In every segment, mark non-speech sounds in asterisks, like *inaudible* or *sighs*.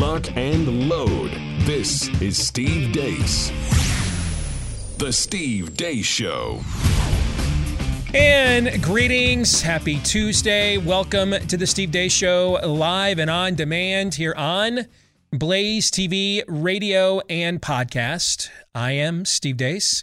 lock, and load. This is Steve Deace. The Steve Deace Show. And greetings. Happy Tuesday. Welcome to the Steve Deace Show, live and on demand here on Blaze TV, radio, and podcast. I am Steve Deace.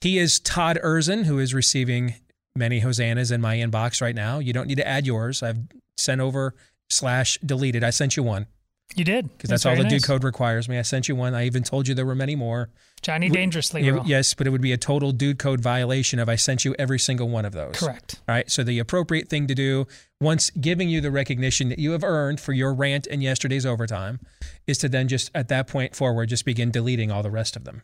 He is Todd Erzen, who is receiving many hosannas in my inbox right now. You don't need to add yours. I've sent over slash deleted. I sent you one. You did because that's, that's all the nice. dude code requires me. I sent you one. I even told you there were many more. Johnny Dangerously. yes, but it would be a total dude code violation if I sent you every single one of those. Correct. All right. So the appropriate thing to do, once giving you the recognition that you have earned for your rant in yesterday's overtime, is to then just at that point forward just begin deleting all the rest of them.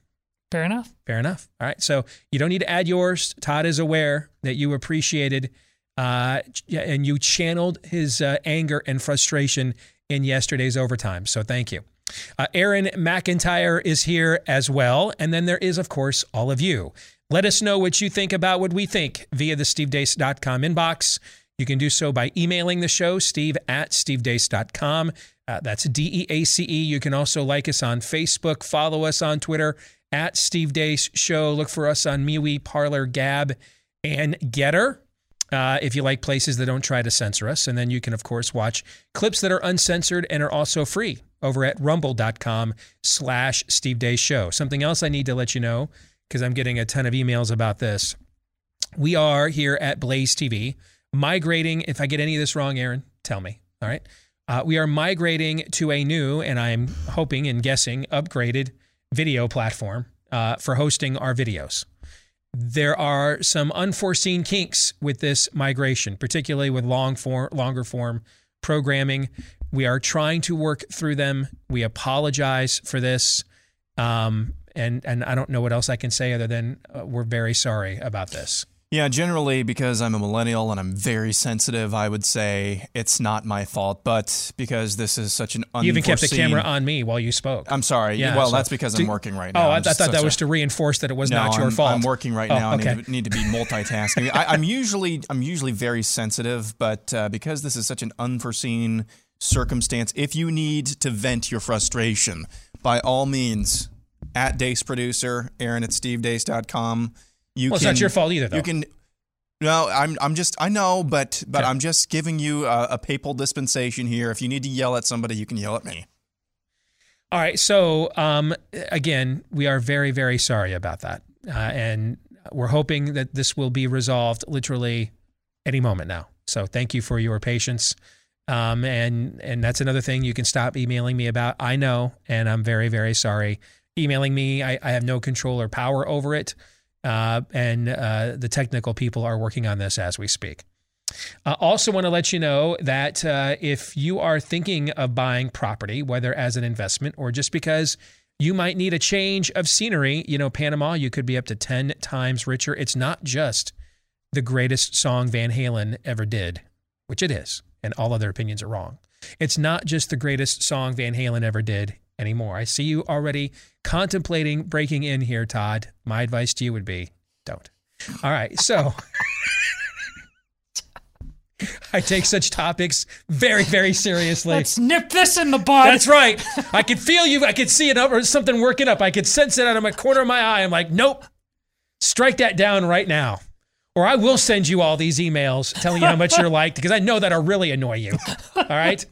Fair enough. Fair enough. All right. So you don't need to add yours. Todd is aware that you appreciated uh, and you channeled his uh, anger and frustration in yesterday's overtime. So thank you. Uh, Aaron McIntyre is here as well. And then there is, of course, all of you. Let us know what you think about what we think via the stevedeace.com inbox. You can do so by emailing the show, steve at stevedeace.com. Uh, that's D E A C E. You can also like us on Facebook, follow us on Twitter at Steve Deace Show. Look for us on MeWe, Parler, Gab, and Gettr uh, if you like places that don't try to censor us. And then you can, of course, watch clips that are uncensored and are also free over at rumble.com slash Steve Deace Show. Something else I need to let you know, because I'm getting a ton of emails about this. We are here at Blaze TV migrating. If I get any of this wrong, Aaron, tell me. All right. Uh, we are migrating to a new, and I'm hoping and guessing, upgraded video platform uh, for hosting our videos there are some unforeseen kinks with this migration, particularly with long form, longer form programming. We are trying to work through them. We apologize for this. Um, and, and I don't know what else I can say other than uh, we're very sorry about this. Yeah, generally because I'm a millennial and I'm very sensitive, I would say it's not my fault. But because this is such an unforeseen... You even kept the camera on me while you spoke. I'm sorry. Yeah, well, so that's because I'm working right now. Oh, I, I thought that sorry. was to reinforce that it was no, not your I'm, fault. I'm working right oh, now. Okay. I need to, need to be *laughs* multitasking. I, am usually I'm usually very sensitive, but uh, because this is such an unforeseen circumstance, if you need to vent your frustration, by all means, at Deace Producer, Aaron at SteveDeace.com you well, can, it's not your fault either, though. You can. No, I'm. I'm just. I know, but but okay. I'm just giving you a, a papal dispensation here. If you need to yell at somebody, you can yell at me. All right. So um, again, we are very very sorry about that, uh, and we're hoping that this will be resolved literally any moment now. So thank you for your patience. Um, and and that's another thing you can stop emailing me about. I know, and I'm very very sorry. Emailing me, I, I have no control or power over it. Uh, and uh, the technical people are working on this as we speak. I also want to let you know that uh, if you are thinking of buying property, whether as an investment or just because you might need a change of scenery, you know, Panama, you could be up to 10 times richer. It's not just the greatest song Van Halen ever did, which it is, and all other opinions are wrong. It's not just the greatest song Van Halen ever did anymore. I see you already contemplating breaking in here, Todd. My advice to you would be don't. All right. So *laughs* I take such topics very, very seriously. Let's nip this in the bud. That's right. I could feel you. I could see it or something working up. I could sense it out of my corner of my eye. I'm like, nope. Strike that down right now. Or I will send you all these emails telling you how much you're liked because I know that'll really annoy you. All right.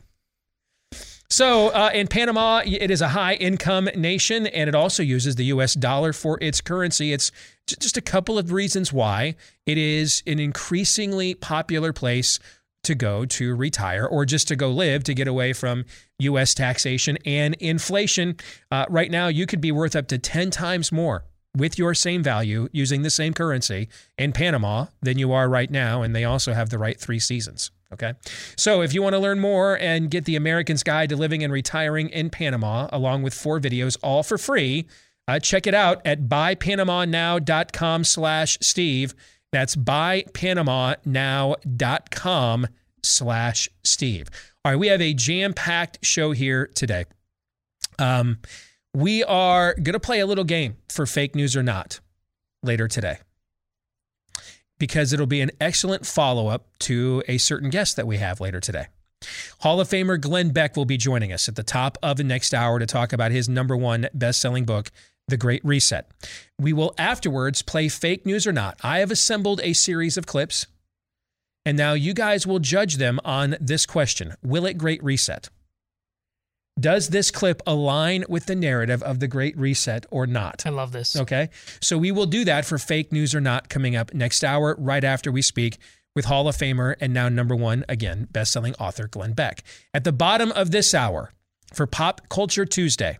So, uh, in Panama, it is a high income nation and it also uses the US dollar for its currency. It's just a couple of reasons why it is an increasingly popular place to go to retire or just to go live to get away from US taxation and inflation. Uh, right now, you could be worth up to 10 times more with your same value using the same currency in Panama than you are right now. And they also have the right three seasons. Okay. So if you want to learn more and get the American's Guide to Living and Retiring in Panama, along with four videos, all for free, uh, check it out at buypanamanow.com slash Steve. That's buypanamanow.com slash Steve. All right, we have a jam-packed show here today. Um, we are going to play a little game for fake news or not later today because it'll be an excellent follow up to a certain guest that we have later today. Hall of Famer Glenn Beck will be joining us at the top of the next hour to talk about his number one best selling book, The Great Reset. We will afterwards play Fake News or Not. I have assembled a series of clips, and now you guys will judge them on this question Will it Great Reset? Does this clip align with the narrative of the Great Reset or not? I love this. Okay. So we will do that for fake news or not coming up next hour, right after we speak with Hall of Famer and now number one, again, best-selling author Glenn Beck. At the bottom of this hour for Pop Culture Tuesday,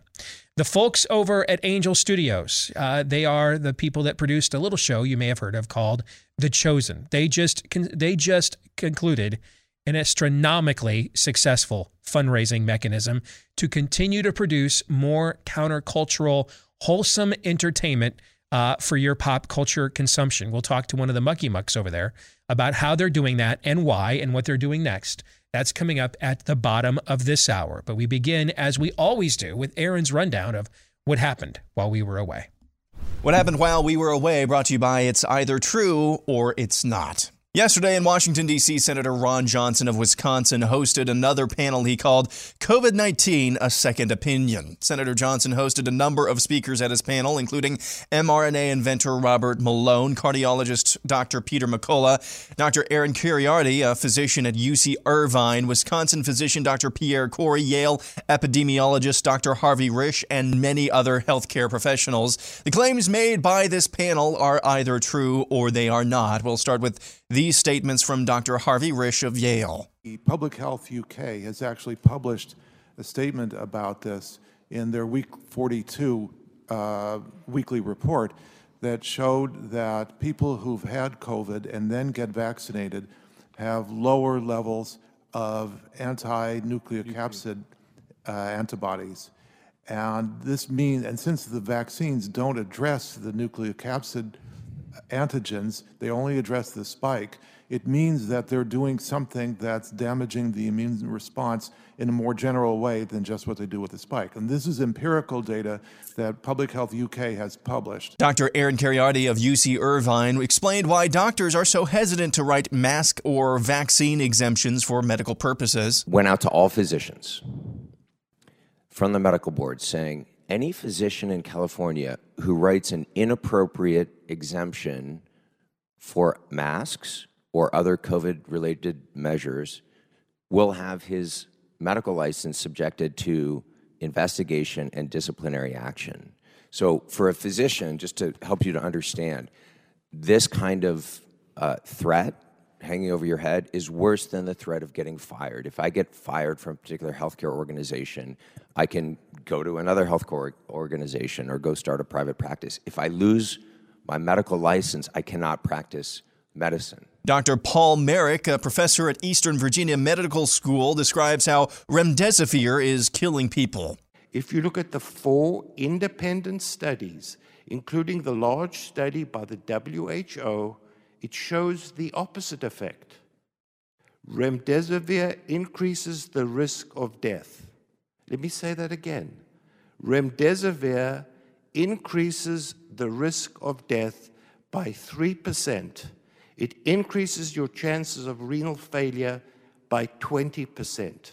the folks over at Angel Studios, uh, they are the people that produced a little show you may have heard of called The Chosen. They just they just concluded an astronomically successful fundraising mechanism to continue to produce more countercultural, wholesome entertainment uh, for your pop culture consumption. We'll talk to one of the mucky mucks over there about how they're doing that and why and what they're doing next. That's coming up at the bottom of this hour. But we begin, as we always do, with Aaron's rundown of what happened while we were away. What happened while we were away brought to you by It's Either True or It's Not. Yesterday in Washington, D.C., Senator Ron Johnson of Wisconsin hosted another panel he called COVID 19 A Second Opinion. Senator Johnson hosted a number of speakers at his panel, including mRNA inventor Robert Malone, cardiologist Dr. Peter McCullough, Dr. Aaron Kheriaty, a physician at UC Irvine, Wisconsin physician Dr. Pierre Kory, Yale epidemiologist Dr. Harvey Risch, and many other healthcare professionals. The claims made by this panel are either true or they are not. We'll start with these statements from Dr. Harvey Risch of Yale. Public Health UK has actually published a statement about this in their week 42 uh, weekly report that showed that people who've had COVID and then get vaccinated have lower levels of anti-nucleocapsid uh, antibodies. And this means, and since the vaccines don't address the nucleocapsid antigens, they only address the spike, it means that they're doing something that's damaging the immune response in a more general way than just what they do with the spike. And this is empirical data that Public Health UK has published. Dr. Aaron Kheriaty of UC Irvine explained why doctors are so hesitant to write mask or vaccine exemptions for medical purposes. Went out to all physicians from the medical board saying any physician in California who writes an inappropriate exemption for masks or other COVID related measures will have his medical license subjected to investigation and disciplinary action. So, for a physician, just to help you to understand, this kind of uh, threat hanging over your head is worse than the threat of getting fired. If I get fired from a particular healthcare organization, I can go to another healthcare organization or go start a private practice. If I lose my medical license, I cannot practice medicine. Dr. Paul Marik, a professor at Eastern Virginia Medical School, describes how remdesivir is killing people. If you look at the four independent studies, including the large study by the WHO, it shows the opposite effect. Remdesivir increases the risk of death. Let me say that again. Remdesivir increases the risk of death by 3%. It increases your chances of renal failure by 20%.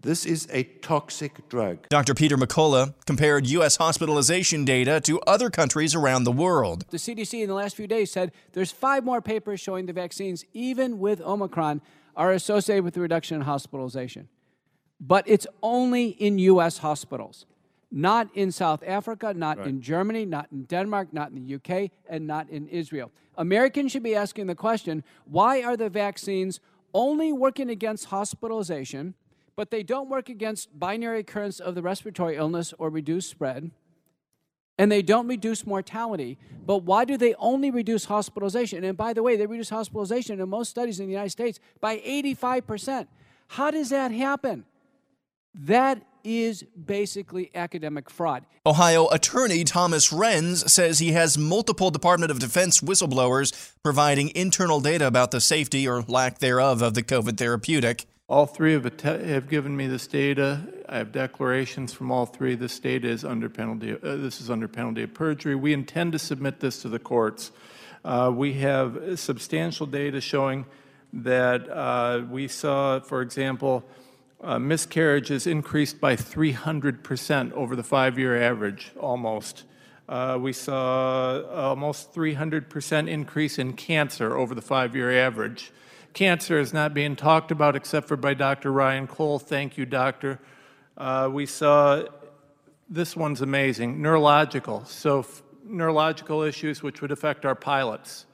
This is a toxic drug. Dr. Peter McCullough compared U.S. hospitalization data to other countries around the world. The CDC in the last few days said there's five more papers showing the vaccines, even with Omicron, are associated with the reduction in hospitalization. But it's only in U.S. hospitals not in South Africa, not right. in Germany, not in Denmark, not in the UK, and not in Israel. Americans should be asking the question why are the vaccines only working against hospitalization, but they don't work against binary occurrence of the respiratory illness or reduce spread? And they don't reduce mortality, but why do they only reduce hospitalization? And by the way, they reduce hospitalization in most studies in the United States by 85%. How does that happen? That is basically academic fraud. Ohio attorney Thomas Renz says he has multiple Department of Defense whistleblowers providing internal data about the safety or lack thereof of the COVID therapeutic. All three have, have given me this data. I have declarations from all three. This data is under penalty. Uh, this is under penalty of perjury. We intend to submit this to the courts. Uh, we have substantial data showing that uh, we saw, for example, uh, miscarriages increased by 300% over the five year average, almost. Uh, we saw almost 300% increase in cancer over the five year average. Cancer is not being talked about except for by Dr. Ryan Cole. Thank you, doctor. Uh, we saw this one's amazing neurological. So, f- neurological issues which would affect our pilots.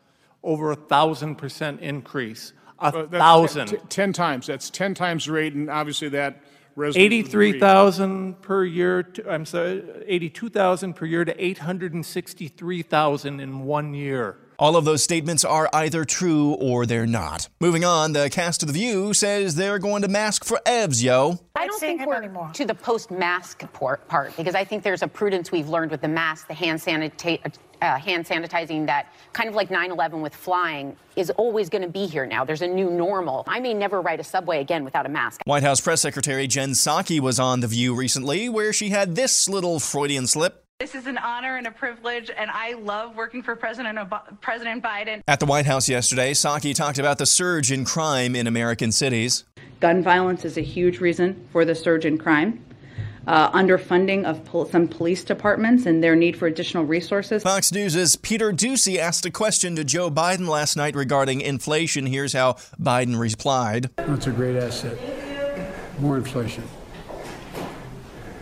Over a thousand percent increase. A that's thousand. t- t- 10 times. That's 10 times the rate, and obviously that Eighty-three read. thousand per year. To, I'm sorry, eighty-two thousand per year to eight hundred and sixty-three thousand in one year. All of those statements are either true or they're not. Moving on, the cast of The View says they're going to mask for Evs, yo. I don't think we're to the post-mask part because I think there's a prudence we've learned with the mask, the hand, sanita- uh, hand sanitizing that kind of like 9/11 with flying is always going to be here now. There's a new normal. I may never ride a subway again without a mask. White House Press Secretary Jen Psaki was on The View recently where she had this little Freudian slip. This is an honor and a privilege, and I love working for President Ob- President Biden. At the White House yesterday, Psaki talked about the surge in crime in American cities. Gun violence is a huge reason for the surge in crime. Uh, underfunding of pol- some police departments and their need for additional resources. Fox News' Peter Doocy asked a question to Joe Biden last night regarding inflation. Here's how Biden replied. That's a great asset. More inflation.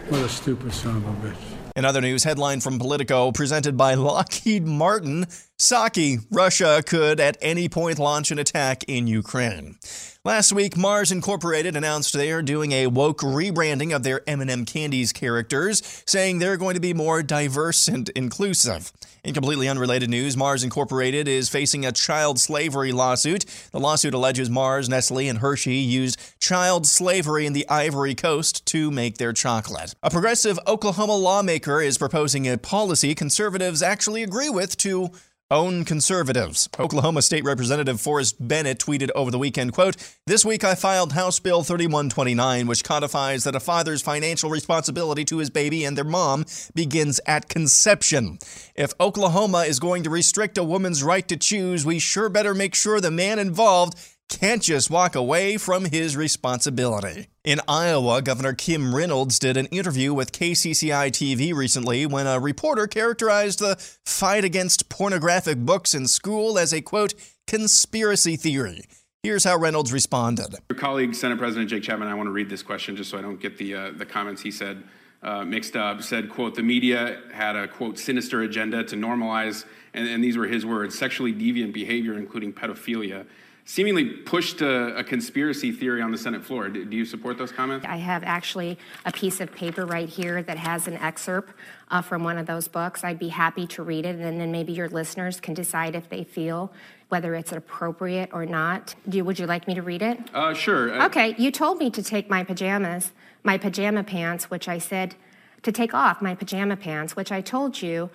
What a stupid son of a bitch. In other news, headline from Politico presented by Lockheed Martin Psaki, Russia could at any point launch an attack in Ukraine. Last week, Mars Incorporated announced they are doing a woke rebranding of their M&M Candies characters, saying they're going to be more diverse and inclusive. In completely unrelated news, Mars Incorporated is facing a child slavery lawsuit. The lawsuit alleges Mars, Nestle, and Hershey used child slavery in the Ivory Coast to make their chocolate. A progressive Oklahoma lawmaker is proposing a policy conservatives actually agree with to own conservatives. Oklahoma State Representative Forrest Bennett tweeted over the weekend, quote, This week I filed House Bill 3129, which codifies that a father's financial responsibility to his baby and their mom begins at conception. If Oklahoma is going to restrict a woman's right to choose, we sure better make sure the man involved can't just walk away from his responsibility. In Iowa, Governor Kim Reynolds did an interview with KCCI TV recently when a reporter characterized the fight against pornographic books in school as a quote, conspiracy theory. Here's how Reynolds responded. Your colleague, Senate President Jake Chapman, I want to read this question just so I don't get the, uh, the comments he said uh, mixed up. Said, quote, the media had a, quote, sinister agenda to normalize, and, and these were his words, sexually deviant behavior, including pedophilia seemingly pushed a, a, conspiracy theory on the Senate floor. Do, do, you support those comments? I have actually a piece of paper right here that has an excerpt uh, from one of those books. I'd be happy to read it, and then maybe your listeners can decide if they feel whether it's appropriate or not. Do, would you like me to read it? Uh, sure. Uh, okay, you told me to take my pajamas, my pajama pants, which I said to take off my pajama pants, which I told you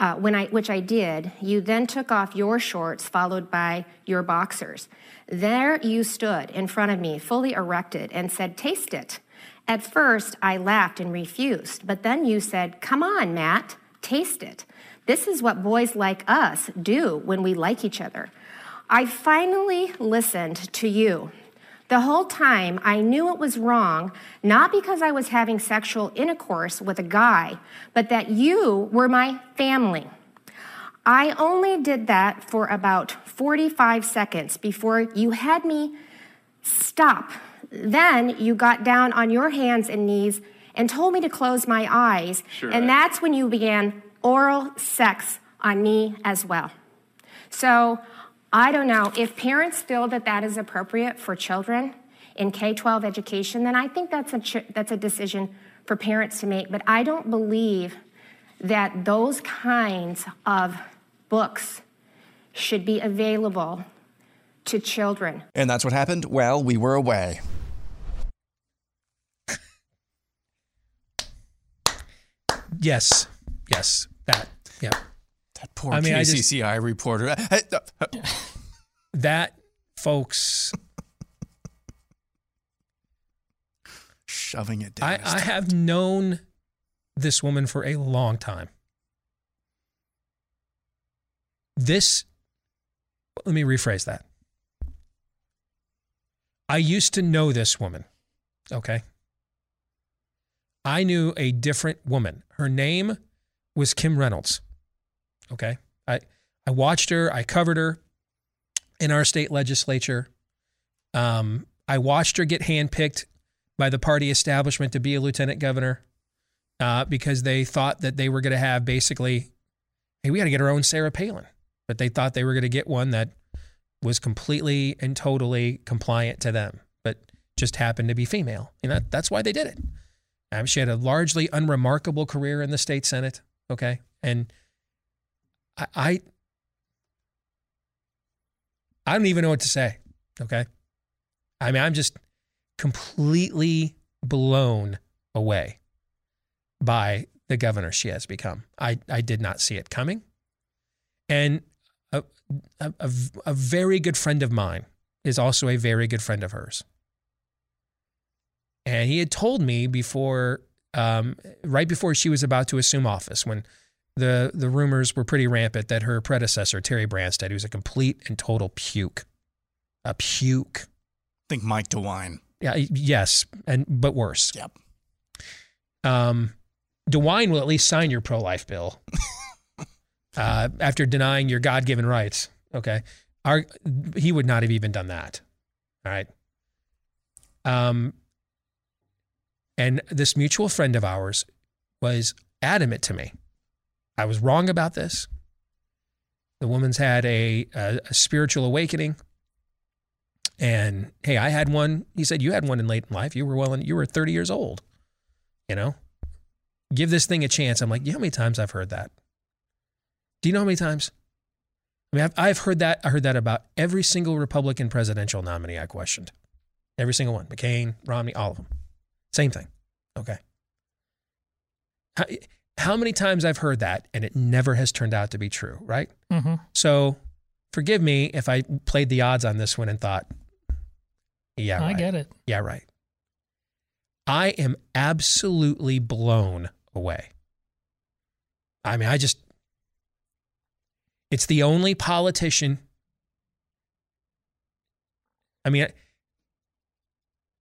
uh, when I, which I did, you then took off your shorts, followed by your boxers. There you stood in front of me, fully erected, and said, Taste it. At first, I laughed and refused, but then you said, Come on, Matt, taste it. This is what boys like us do when we like each other. I finally listened to you. The whole time, I knew it was wrong, not because I was having sexual intercourse with a guy, but that you were my family. I only did that for about 45 seconds before you had me stop. Then you got down on your hands and knees and told me to close my eyes. Sure. And that's when you began oral sex on me as well. So, I don't know. If parents feel that that is appropriate for children in K 12 education, then I think that's a, ch- that's a decision for parents to make. But I don't believe that those kinds of books should be available to children. And that's what happened while we were away. Yes. Yes. That. Yeah. That poor I mean, I KCCI just- reporter. *laughs* That, folks, Shoving it down. I, I have known this woman for a long time. This, let me rephrase that. I used to know this woman. Okay. I knew a different woman. Her name was Kim Reynolds. Okay. I, I watched her, I covered her in our state legislature. Um, I watched her get handpicked by the party establishment to be a lieutenant governor uh, because they thought that they were going to have basically, hey, we got to get our own Sarah Palin. But they thought they were going to get one that was completely and totally compliant to them, but just happened to be female. You know, that's why they did it. Um, she had a largely unremarkable career in the state senate. Okay, and I, I, I don't even know what to say. Okay, I mean, I'm just completely blown away by the governor she has become. I, I did not see it coming. And a, a, a, very good friend of mine is also a very good friend of hers. And he had told me before, um, right before she was about to assume office, when the, the rumors were pretty rampant that her predecessor, Terry Branstad, was a complete and total puke, a puke. Think Mike DeWine. Yeah, yes, and but worse. Yep. Um, DeWine will at least sign your pro-life bill *laughs* uh, after denying your God-given rights. Okay, Our, he would not have even done that. All right. Um, and this mutual friend of ours was adamant to me. I was wrong about this. The woman's had a, a, a spiritual awakening. And hey, I had one. He said, You had one in late in life. You were well, in, you were 30 years old. You know, give this thing a chance. I'm like, You know how many times I've heard that? Do you know how many times? I mean, I've, I've heard that. I heard that about every single Republican presidential nominee I questioned. Every single one McCain, Romney, all of them. Same thing. Okay. How, many times I've heard that and it never has turned out to be true, right? Mm-hmm. So forgive me if I played the odds on this one and thought, yeah, I right. get it. Yeah, right. I am absolutely blown away. I mean, I just, it's the only politician. I mean,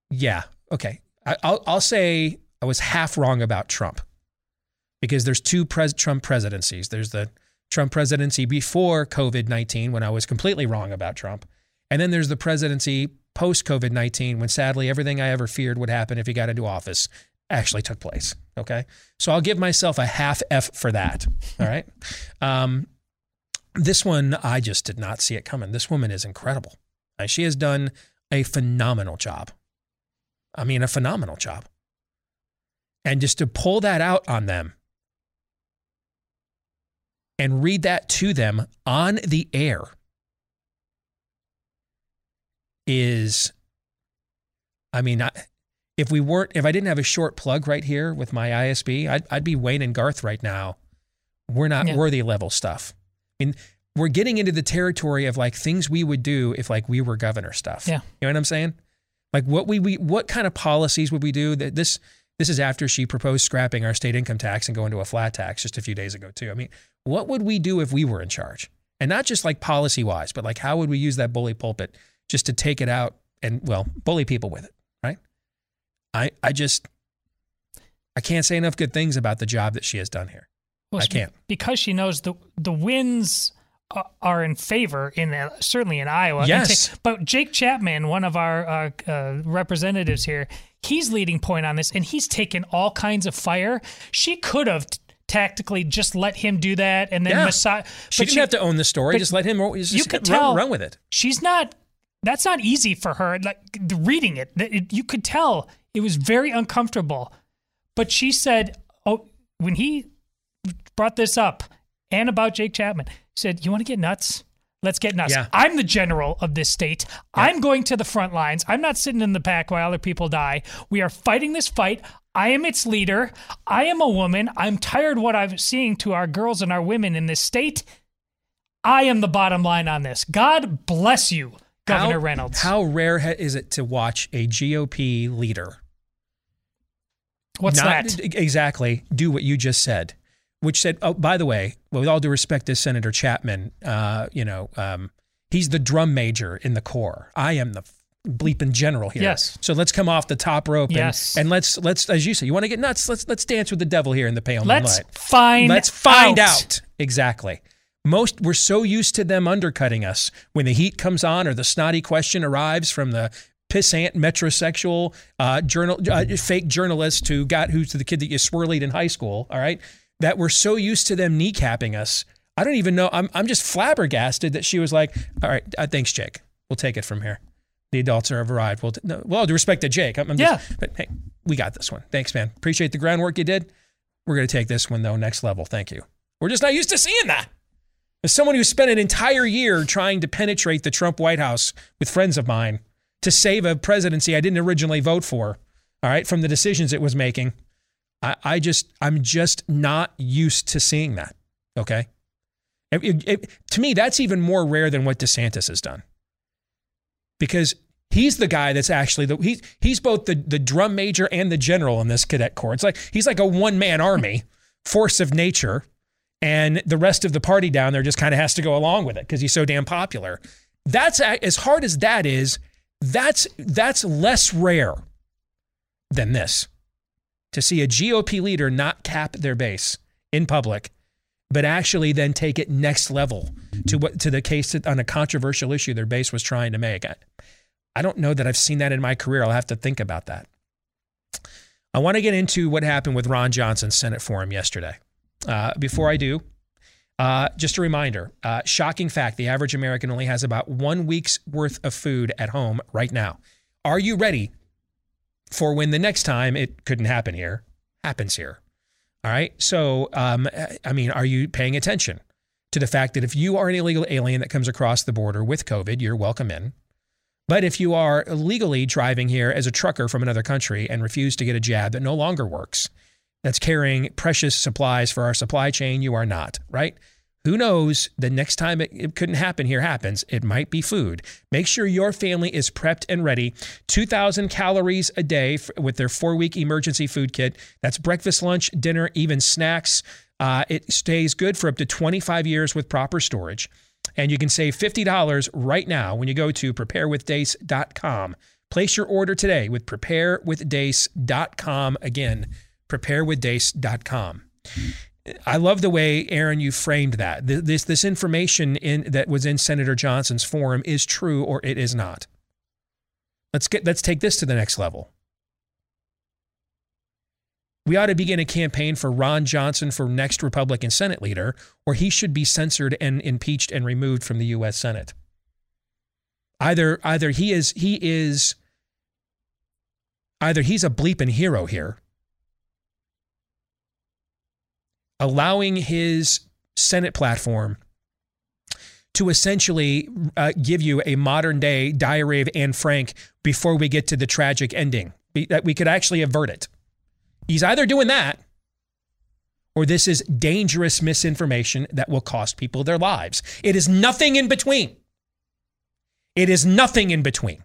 yeah, okay. I, I'll, I'll say I was half wrong about Trump because there's two pres- Trump presidencies. There's the Trump presidency before COVID 19 when I was completely wrong about Trump. And then there's the presidency post COVID 19 when sadly everything I ever feared would happen if he got into office actually took place. Okay. So I'll give myself a half F for that. All right. *laughs* Um, this one, I just did not see it coming. This woman is incredible. Uh, she has done a phenomenal job. I mean, a phenomenal job. And just to pull that out on them and read that to them on the air is, I mean, I, if we weren't, if I didn't have a short plug right here with my IFB, I'd, I'd be Wayne and Garth right now. We're not Yeah. worthy level stuff. I mean, we're getting into the territory of like things we would do if like we were governor stuff. Yeah. You know what I'm saying? Like what we, we what kind of policies would we do that this this is after she proposed scrapping our state income tax and going to a flat tax just a few days ago too. I mean, what would we do if we were in charge? And not just like policy wise, but like how would we use that bully pulpit just to take it out and well, bully people with it, right? I I just I can't say enough good things about the job that she has done here. Well, I can't. because she knows the the wins a- are in favor in uh, certainly in Iowa. Yes. but Jake Chapman, one of our uh, uh, representatives here, he's leading point on this, and he's taken all kinds of fire. She could have tactically just let him do that, and then Yeah. massage. She didn't have to own the story. Just let him just you could run, tell run with it. She's not. That's not easy for her. Like reading it, it- you could tell it was very uncomfortable. But she said, "Oh, when he brought this up and about Jake Chapman, he said, "You want to get nuts? Let's get nuts. Yeah. I'm the general of this state. I'm going to the front lines. I'm not sitting in the back while other people die. We are fighting this fight. I am its leader. I am a woman. I'm tired what I'm seeing to our girls and our women in this state. I am the bottom line on this. God bless you, Governor how, Reynolds. How rare ha- is it to watch a GOP leader? What's not that? exactly do what you just said? Which said, oh, by the way, with all due respect to Senator Chapman, uh, you know, um, he's the drum major in the Corps. I am the bleeping general here. Yes. So let's come off the top rope. And, Yes. And let's let's as you say, you want to get nuts. Let's let's dance with the devil here in the pale Let's moonlight. find Let's find out. out. Exactly. Most we're so used to them undercutting us when the heat comes on or the snotty question arrives from the pissant metrosexual uh, journal uh, fake journalist who got who's the kid that you swirled in high school. All right, that we're so used to them kneecapping us. I don't even know. I'm I'm just flabbergasted that she was like, "All right, uh, thanks, Jake. We'll take it from here. The adults are have arrived. We'll t- no, well, to respect to Jake. I'm, I'm just- Yeah. but hey, we got this one. Thanks, man. Appreciate the groundwork you did. We're going to take this one though next level. Thank you. We're just not used to seeing that. As someone who spent an entire year trying to penetrate the Trump White House with friends of mine to save a presidency I didn't originally vote for, all right, from the decisions it was making, I, I just, I'm just not used to seeing that. Okay. It- it- it- to me, that's even more rare than what DeSantis has done because he's the guy that's actually the he's he's both the the drum major and the general in this cadet corps. It's like he's like a one man army, force of nature, and the rest of the party down there just kind of has to go along with it because he's so damn popular. That's as hard as that is. That's that's less rare than this to see a GOP leader not cap their base in public, but actually then take it next level to what to the case on a controversial issue their base was trying to make. I, I don't know that I've seen that in my career. I'll have to think about that. I want to get into what happened with Ron Johnson's Senate forum yesterday. Uh, before I do, uh, just a reminder uh, shocking fact the average American only has about one week's worth of food at home right now. Are you ready for when the next time it couldn't happen here happens here? All right. So, um, I mean, are you paying attention to the fact that if you are an illegal alien that comes across the border with COVID, you're welcome in? But if you are illegally driving here as a trucker from another country and refuse to get a jab that no longer works, that's carrying precious supplies for our supply chain, you are not, right? Who knows the next time it, it couldn't happen here happens, it might be food. Make sure your family is prepped and ready. 2,000 calories a day f- with their four week emergency food kit. That's breakfast, lunch, dinner, even snacks. Uh, it stays good for up to 25 years with proper storage. And you can save $50 right now when you go to preparewithdeace.com. Place your order today with preparewithdeace.com. Again, preparewithdeace.com. I love the way Aaron you framed that. This this information in that was in Senator Johnson's forum is true or it is not. Let's get let's take this to the next level. We ought to begin a campaign for Ron Johnson for next Republican Senate leader, or he should be censored and impeached and removed from the U.S. Senate. Either either he is he is either he's a bleeping hero here, allowing his Senate platform to essentially uh, give you a modern day diary of Anne Frank before we get to the tragic ending, that we could actually avert it. He's either doing that or this is dangerous misinformation that will cost people their lives. It is nothing in between. It is nothing in between.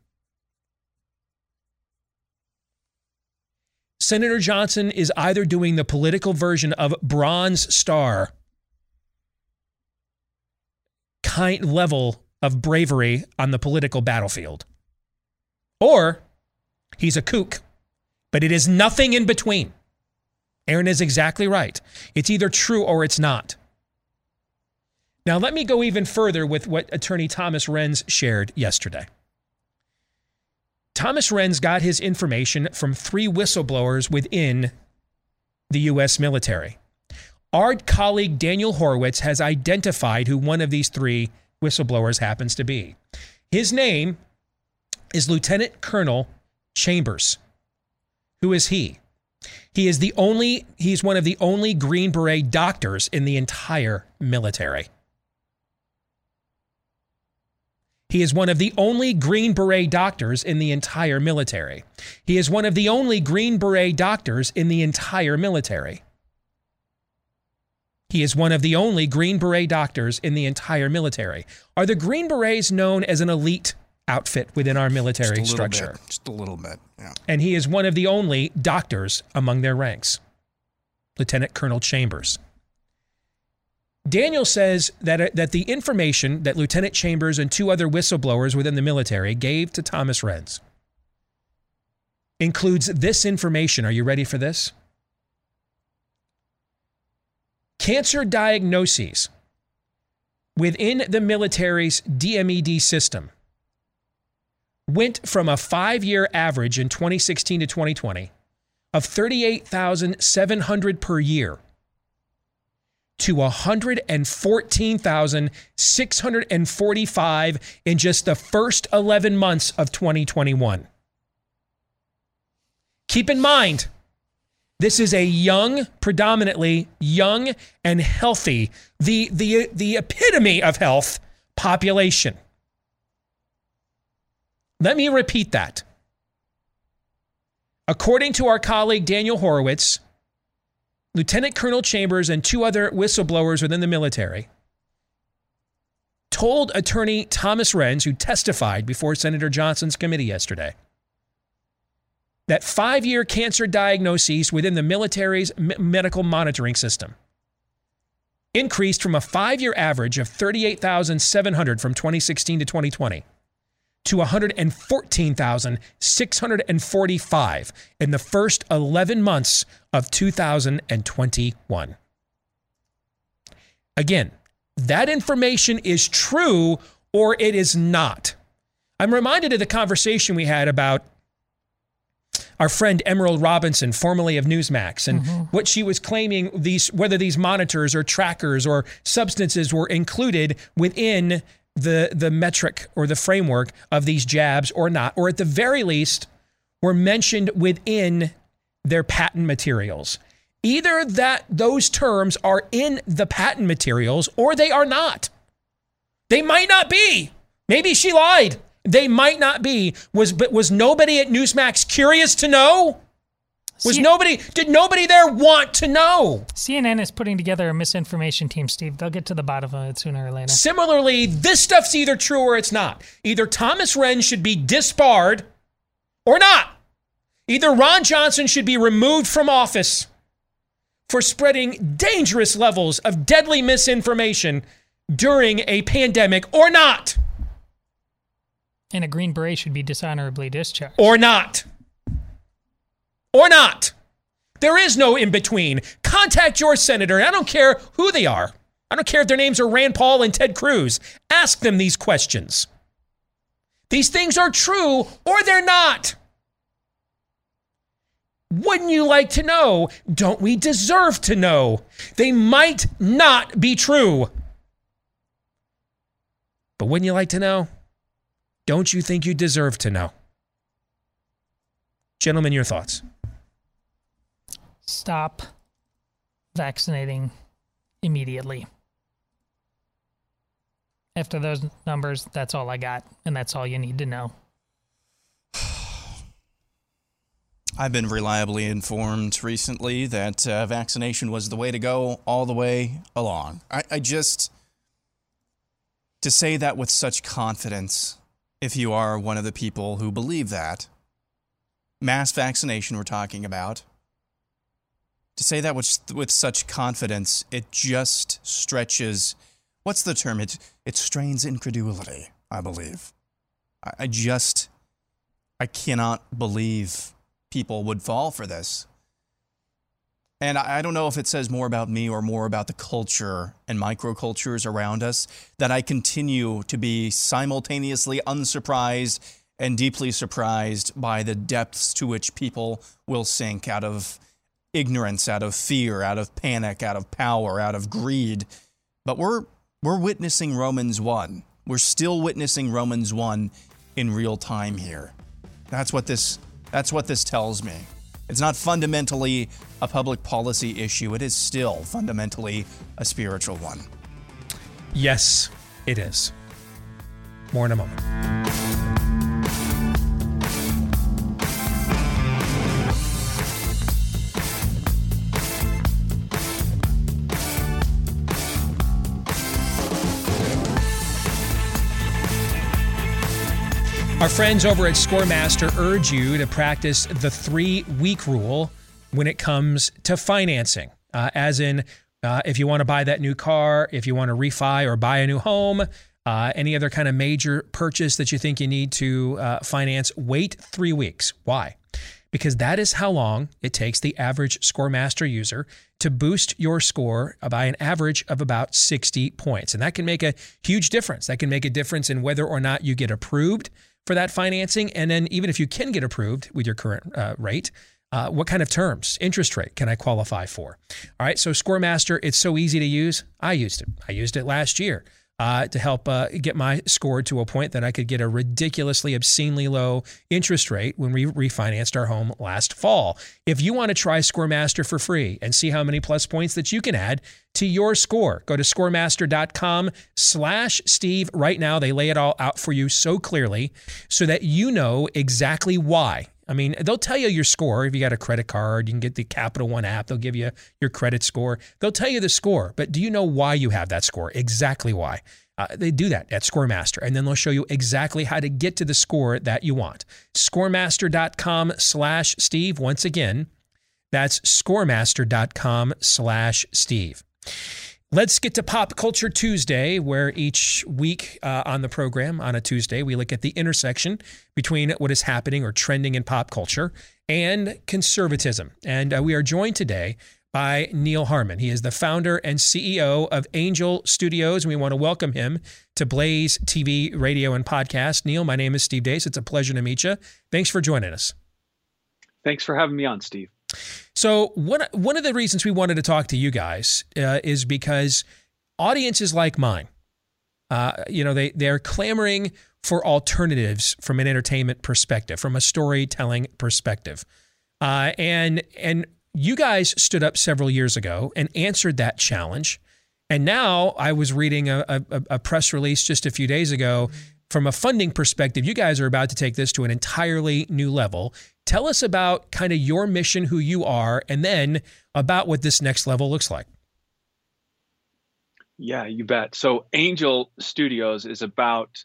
Senator Johnson is either doing the political version of Bronze Star kind level of bravery on the political battlefield, or he's a kook. But it is nothing in between. Aaron is exactly right. It's either true or it's not. Now, let me go even further with what attorney Thomas Renz shared yesterday. Thomas Renz got his information from three whistleblowers within the U.S. military. Our colleague Daniel Horowitz has identified who one of these three whistleblowers happens to be. His name is Lieutenant Colonel Chambers. Who is he? He is the only, he's one of the only Green Beret doctors in the entire military. He is one of the only Green Beret doctors in the entire military. He is one of the only Green Beret doctors in the entire military. He is one of the only Green Beret doctors in the entire military. Are the Green Berets known as an elite outfit within our military Just structure? bit. Just a little bit. Yeah. And he is one of the only doctors among their ranks, Lieutenant Colonel Chambers. Daniel says that, uh, that the information that Lieutenant Chambers and two other whistleblowers within the military gave to Thomas Renz includes this information. Are you ready for this? Cancer diagnoses within the military's DMED system went from a five year average in 2016 to 2020 of 38,700 per year to 114,645 in just the first 11 months of 2021. Keep in mind, this is a young, predominantly young and healthy, the, the, the epitome of health population. Let me repeat that. According to our colleague Daniel Horowitz, Lieutenant Colonel Chambers and two other whistleblowers within the military told attorney Thomas Renz, who testified before Senator Johnson's committee yesterday, that five year cancer diagnoses within the military's medical monitoring system increased from a five year average of 38,700 from 2016 to 2020 to 114,645 in the first 11 months of 2021. Again, that information is true or it is not. I'm reminded of the conversation we had about our friend Emerald Robinson, formerly of Newsmax, and mm-hmm. what she was claiming these whether these monitors or trackers or substances were included within the the metric or the framework of these jabs or not, or at the very least, were mentioned within their patent materials. Either that those terms are in the patent materials or they are not. They might not be. Maybe she lied. They might not be. Was but was nobody at Newsmax curious to know? Was C- nobody did nobody there want to know? CNN is putting together a misinformation team, Steve. They'll get to the bottom of it sooner or later. Similarly, this stuff's either true or it's not. Either Thomas Renz should be disbarred or not. Either Ron Johnson should be removed from office for spreading dangerous levels of deadly misinformation during a pandemic or not. And a Green Beret should be dishonorably discharged. Or not or not. There is no in between. Contact your senator. I don't care who they are. I don't care if their names are Rand Paul and Ted Cruz. Ask them these questions. These things are true or they're not. Wouldn't you like to know? Don't we deserve to know? They might not be true. But wouldn't you like to know? Don't you think you deserve to know? Gentlemen, your thoughts stop vaccinating immediately. After those numbers, that's all I got, and that's all you need to know. I've been reliably informed recently that uh, vaccination was the way to go all the way along. I, I just, to say that with such confidence, if you are one of the people who believe that, mass vaccination we're talking about, to say that with, with such confidence, it just stretches. What's the term? It, it strains incredulity, I believe. I, I just, I cannot believe people would fall for this. And I, don't know if it says more about me or more about the culture and microcultures around us that I continue to be simultaneously unsurprised and deeply surprised by the depths to which people will sink out of ignorance, out of fear, out of panic, out of power, out of greed. But we're we're witnessing Romans 1. We're still witnessing Romans 1 in real time here. That's what this that's what this tells me. It's not fundamentally a public policy issue. It is still fundamentally a spiritual one. Yes, it is. More in a moment. Our friends over at Scoremaster urge you to practice the three week rule when it comes to financing, uh, as in Uh, if you want to buy that new car, if you want to refi or buy a new home, uh, any other kind of major purchase that you think you need to uh, finance, wait three weeks. Why? Because that is how long it takes the average ScoreMaster user to boost your score by an average of about 60 points. And that can make a huge difference. That can make a difference in whether or not you get approved for that financing. And then, even if you can get approved with your current uh, rate, uh, what kind of terms, interest rate can I qualify for? All right, so ScoreMaster, it's so easy to use. I used it. I used it last year uh, to help uh, get my score to a point that I could get a ridiculously, obscenely low interest rate when we refinanced our home last fall. If you want to try ScoreMaster for free and see how many plus points that you can add to your score, go to scoremaster.com slash Steve right now. They lay it all out for you so clearly so that you know exactly why I mean, they'll tell you your score. If you got a credit card, you can get the Capital One app. They'll give you your credit score. They'll tell you the score, but do you know why you have that score? Exactly why. Uh, they do that at ScoreMaster, and then they'll show you exactly how to get to the score that you want. ScoreMaster.com slash Steve. Once again, that's ScoreMaster.com slash Steve. Let's get to Pop Culture Tuesday, where each week uh, on the program, on a Tuesday, we look at the intersection between what is happening or trending in pop culture and conservatism. And uh, we are joined today by Neal Harmon. He is the founder and CEO of Angel Studios, and we want to welcome him to Blaze TV, radio, and podcast. Neal, my name is Steve Deace. It's a pleasure to meet you. Thanks for joining us. Thanks for having me on, Steve. So one one of the reasons we wanted to talk to you guys uh, is because audiences like mine, uh, you know, they they're clamoring for alternatives from an entertainment perspective, from a storytelling perspective, uh, and and you guys stood up several years ago and answered that challenge. And now I was reading a, a, a press release just a few days ago from a funding perspective, you guys are about to take this to an entirely new level. Tell us about kind of your mission, who you are, and then about what this next level looks like. Yeah, you bet. So, Angel Studios is about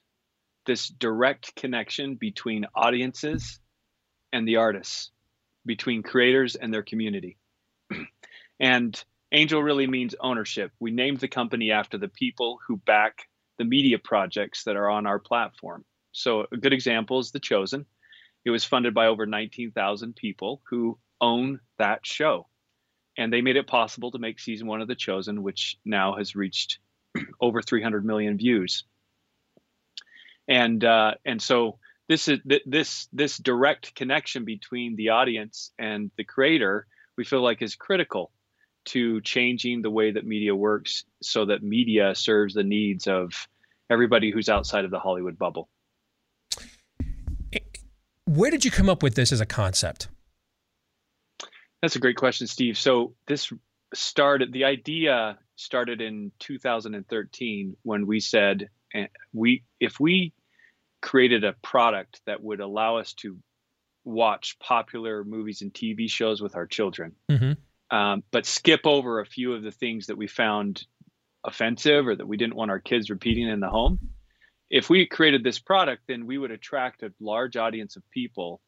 this direct connection between audiences and the artists, between creators and their community. *clears throat* and Angel really means ownership. We named the company after the people who back the media projects that are on our platform. So, a good example is The Chosen. It was funded by over 19,000 people who own that show. And they made it possible to make season one of The Chosen, which now has reached *clears throat* over 300 million views. And uh, and so this is this this direct connection between the audience and the creator we feel like is critical to changing the way that media works so that media serves the needs of everybody who's outside of the Hollywood bubble. Where did you come up with this as a concept? That's a great question, Steve. So this started the idea started in 2013 when we said eh, we if we created a product that would allow us to watch popular movies and TV shows with our children, mm-hmm um, but skip over a few of the things that we found offensive or that we didn't want our kids repeating in the home. If we created this product, then we would attract a large audience of people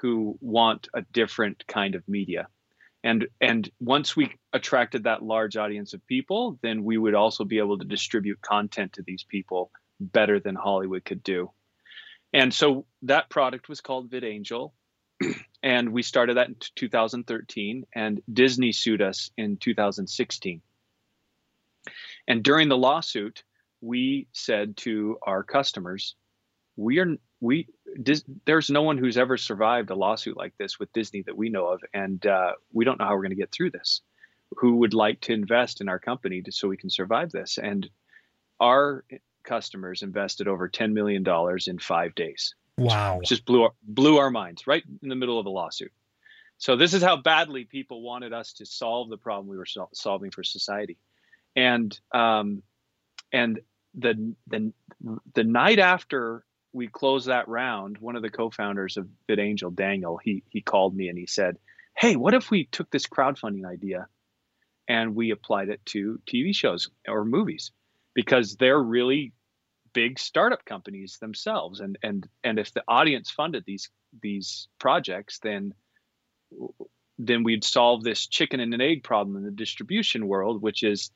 who want a different kind of media. And and once we attracted that large audience of people, then we would also be able to distribute content to these people better than Hollywood could do. And so that product was called VidAngel *clears throat* and we started that in 2013 and disney sued us in 2016 and during the lawsuit we said to our customers we are we Dis, there's no one who's ever survived a lawsuit like this with disney that we know of and uh, we don't know how we're going to get through this who would like to invest in our company to, so we can survive this and our customers invested over $10 million in five days Wow. It just blew our, blew our minds right in the middle of a lawsuit. So this is how badly people wanted us to solve the problem we were sol- solving for society. And um, and the the the night after we closed that round, one of the co-founders of VidAngel, Daniel, he he called me and he said, "Hey, what if we took this crowdfunding idea and we applied it to TV shows or movies? Because they're really big startup companies themselves and and and if the audience funded these these projects then then we'd solve this chicken and an egg problem in the distribution world, which is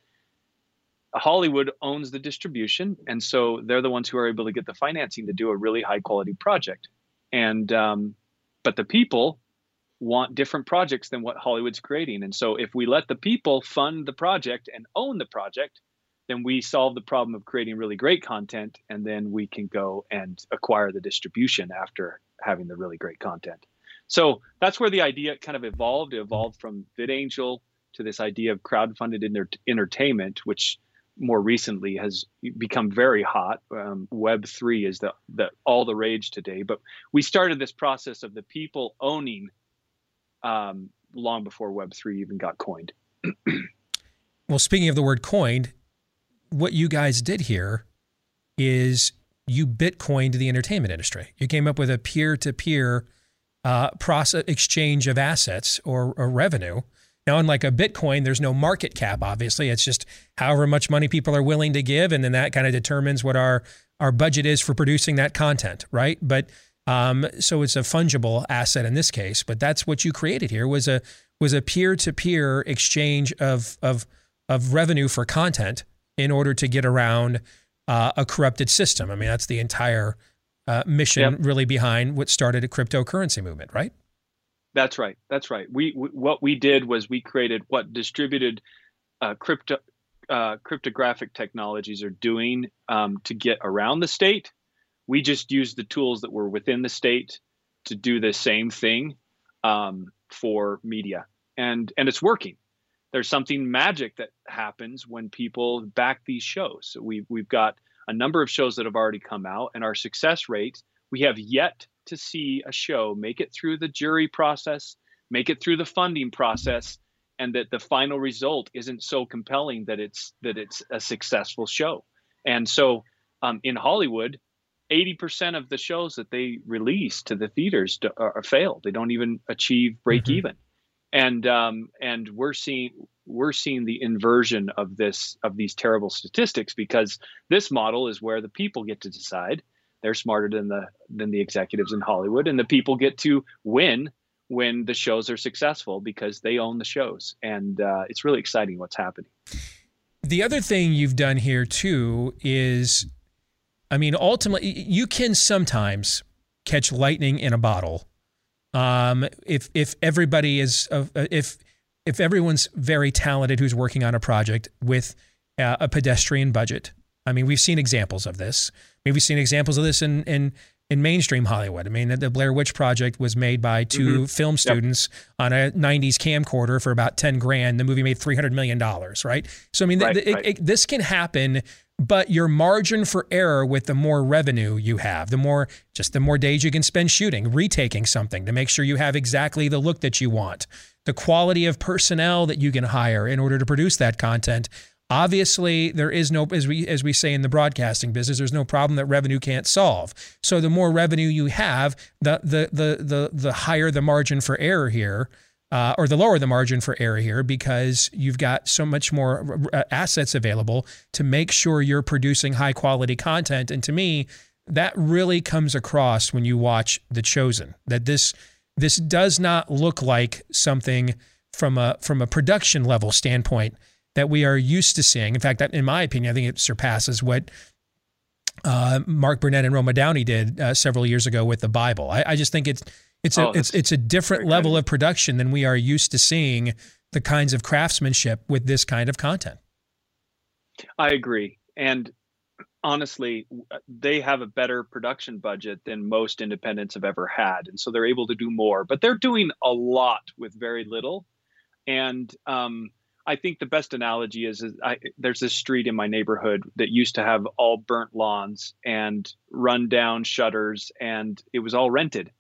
Hollywood owns the distribution, and so they're the ones who are able to get the financing to do a really high quality project. And um, but the people want different projects than what Hollywood's creating, and so if we let the people fund the project and own the project, then we solve the problem of creating really great content, and then we can go and acquire the distribution after having the really great content. So that's where the idea kind of evolved. It evolved from VidAngel to this idea of crowd-funded inter- entertainment, which more recently has become very hot. Um, Web three is the, the all the rage today. But we started this process of the people owning um, long before Web three even got coined. *clears throat* well, speaking of the word coined, what you guys did here is you Bitcoined the entertainment industry. You came up with a peer to peer process exchange of assets or, or revenue now, unlike a Bitcoin, there's no market cap, obviously. It's just however much money people are willing to give. And then that kind of determines what our, our budget is for producing that content, right? But um, so it's a fungible asset in this case. But that's what you created here was a was a peer-to-peer exchange of of of revenue for content in order to get around uh, a corrupted system. I mean, that's the entire uh, mission yep. really behind what started a cryptocurrency movement, right? That's right. That's right. We, we what we did was we created what distributed uh, crypto uh, cryptographic technologies are doing um, to get around the state. We just used the tools that were within the state to do the same thing um, for media, and and it's working. There's something magic that happens when people back these shows. So we've we've got a number of shows that have already come out, and our success rate we have yet to see a show make it through the jury process, make it through the funding process, and that the final result isn't so compelling that it's that it's a successful show. And so um, in Hollywood, 80% of the shows that they release to the theaters are, are failed. They don't even achieve break mm-hmm. even. And um, and we're seeing we're seeing the inversion of this of these terrible statistics because this model is where the people get to decide they're smarter than the than the executives in Hollywood, and the people get to win when the shows are successful because they own the shows, and uh, it's really exciting what's happening. The other thing you've done here too is, I mean, ultimately, you can sometimes catch lightning in a bottle. Um, if if everybody is uh, if if everyone's very talented who's working on a project with uh, a pedestrian budget. I mean, we've seen examples of this. We've seen examples of this in in in mainstream Hollywood. I mean, the Blair Witch Project was made by 2 mm-hmm. film students yep. on a 90s camcorder for about 10 grand. The movie made $300 million, right? So, I mean, right, the, right. It, it, this can happen, but your margin for error with the more revenue you have, the more, just the more days you can spend shooting, retaking something to make sure you have exactly the look that you want, the quality of personnel that you can hire in order to produce that content. Obviously, there is no, as we as we say in the broadcasting business, there's no problem that revenue can't solve. So the more revenue you have, the the the the the higher the margin for error here, uh, or the lower the margin for error here, because you've got so much more uh, assets available to make sure you're producing high quality content. And to me, that really comes across when you watch The Chosen. That this this does not look like something from a from a production level standpoint that we are used to seeing. In fact, in my opinion, I think it surpasses what uh, Mark Burnett and Roma Downey did uh, several years ago with the Bible. I, I just think it's it's oh, a it's it's a different level of production than we are used to seeing the kinds of craftsmanship with this kind of content. I agree, and honestly, they have a better production budget than most independents have ever had, and so they're able to do more. But they're doing a lot with very little, and um, I think the best analogy is, is I, there's this street in my neighborhood that used to have all burnt lawns and run down shutters, and it was all rented.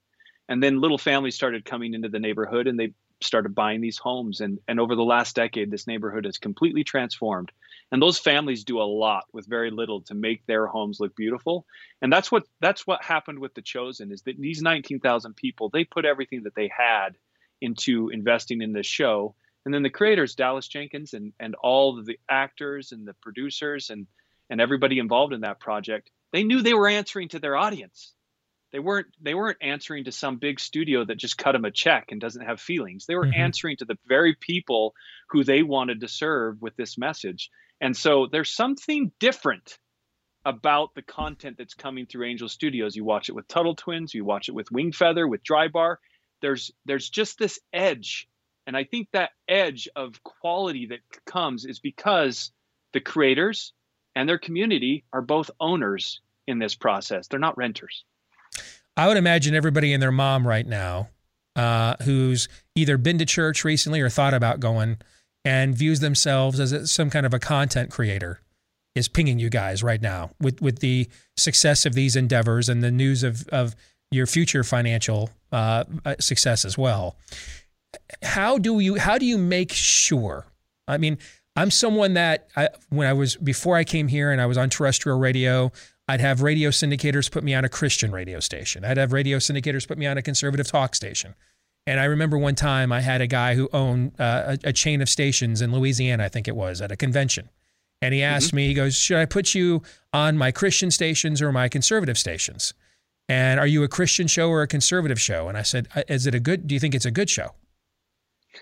And then little families started coming into the neighborhood, and they started buying these homes. And and over the last decade, this neighborhood has completely transformed. And those families do a lot with very little to make their homes look beautiful. And that's what that's what happened with the Chosen is that these 19,000 people they put everything that they had into investing in this show and then the creators dallas jenkins and and all the actors and the producers and and everybody involved in that project they knew they were answering to their audience They weren't they weren't answering to some big studio that just cut them a check and doesn't have feelings. They were Mhm. answering to the very people who they wanted to serve with this message. And so there's something different about the content that's coming through Angel Studios. You watch it with Tuttle Twins, you watch it with Wingfeather, with Dry Bar. There's there's just this edge, and I think that edge of quality that comes is because the creators and their community are both owners in this process. They're not renters. I would imagine everybody and their mom right now, uh, who's either been to church recently or thought about going, and views themselves as some kind of a content creator, is pinging you guys right now with with the success of these endeavors and the news of of your future financial uh, uh, success as well. How do you how do you make sure? I mean, I'm someone that I, when I was before I came here and I was on terrestrial radio, I'd have radio syndicators put me on a Christian radio station. I'd have radio syndicators put me on a conservative talk station. And I remember one time I had a guy who owned uh, a, a chain of stations in Louisiana, I think it was, at a convention. And he asked me, he goes, Should I put you on my Christian stations or my conservative stations? And are you a Christian show or a conservative show? And I said, Is it a good, do you think it's a good show?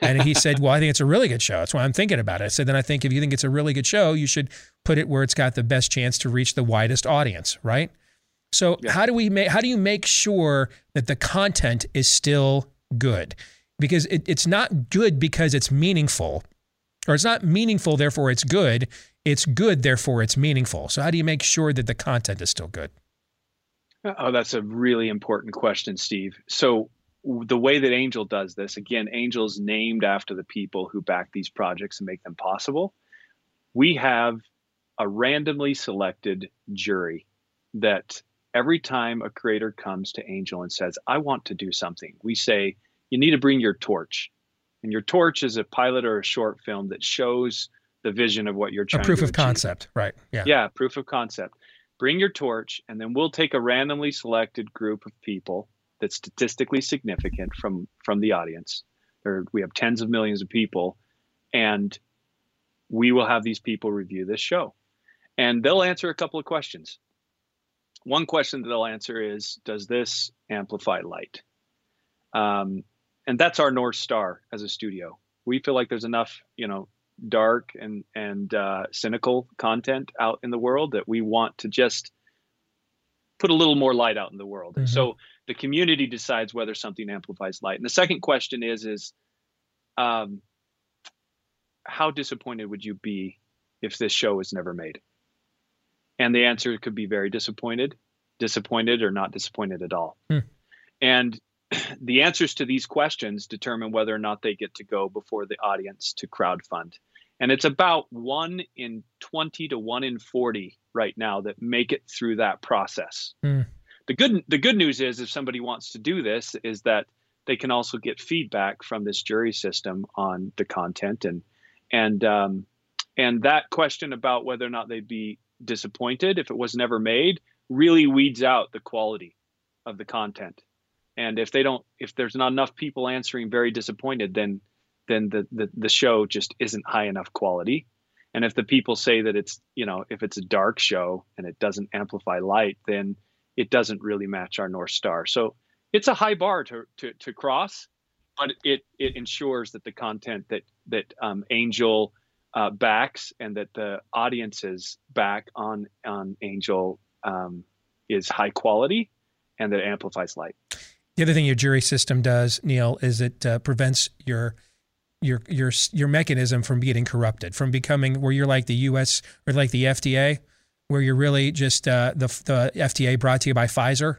And he said, Well, I think it's a really good show. That's why I'm thinking about it. I said, Then I think if you think it's a really good show, you should put it where it's got the best chance to reach the widest audience, right? So how do we make how do you make sure that the content is still good? Because it, it's not good because it's meaningful, or it's not meaningful, therefore it's good. It's good, therefore it's meaningful. So how do you make sure that the content is still good? Uh, oh, that's a really important question, Steve. So the way that Angel does this, again, Angel's named after the people who back these projects and make them possible. We have a randomly selected jury that every time a creator comes to Angel and says, I want to do something, we say, you need to bring your torch. And your torch is a pilot or a short film that shows the vision of what you're trying to do. A proof of achieve. concept, right? Yeah. Yeah, proof of concept. Bring your torch, and then we'll take a randomly selected group of people that's statistically significant from from the audience. There, we have tens of millions of people, and we will have these people review this show, and they'll answer a couple of questions. One question that they'll answer is, "Does this amplify light?" Um, and that's our north star as a studio. We feel like there's enough, you know, dark and and uh, cynical content out in the world that we want to just put a little more light out in the world. And so the community decides whether something amplifies light. And the second question is is um, how disappointed would you be if this show was never made? And the answer could be very disappointed, disappointed, or not disappointed at all. Hmm. And *clears throat* the answers to these questions determine whether or not they get to go before the audience to crowdfund. And it's about one in 20 to one in 40 right now that make it through that process. Hmm. The good the good news is if somebody wants to do this is that they can also get feedback from this jury system on the content and and um, and that question about whether or not they'd be disappointed if it was never made really weeds out the quality of the content. And if they don't if there's not enough people answering very disappointed then then the, the the show just isn't high enough quality. And if the people say that it's you know if it's a dark show and it doesn't amplify light then it doesn't really match our north star so it's a high bar to to, to cross but it it ensures that the content that that um, angel uh, backs and that the audiences back on on angel um, is high quality and that amplifies light The other thing your jury system does, Neal, is it uh, prevents your your your your mechanism from getting corrupted, from becoming where you're like the U.S. or like the FDA, where you're really just uh, the the FDA brought to you by Pfizer.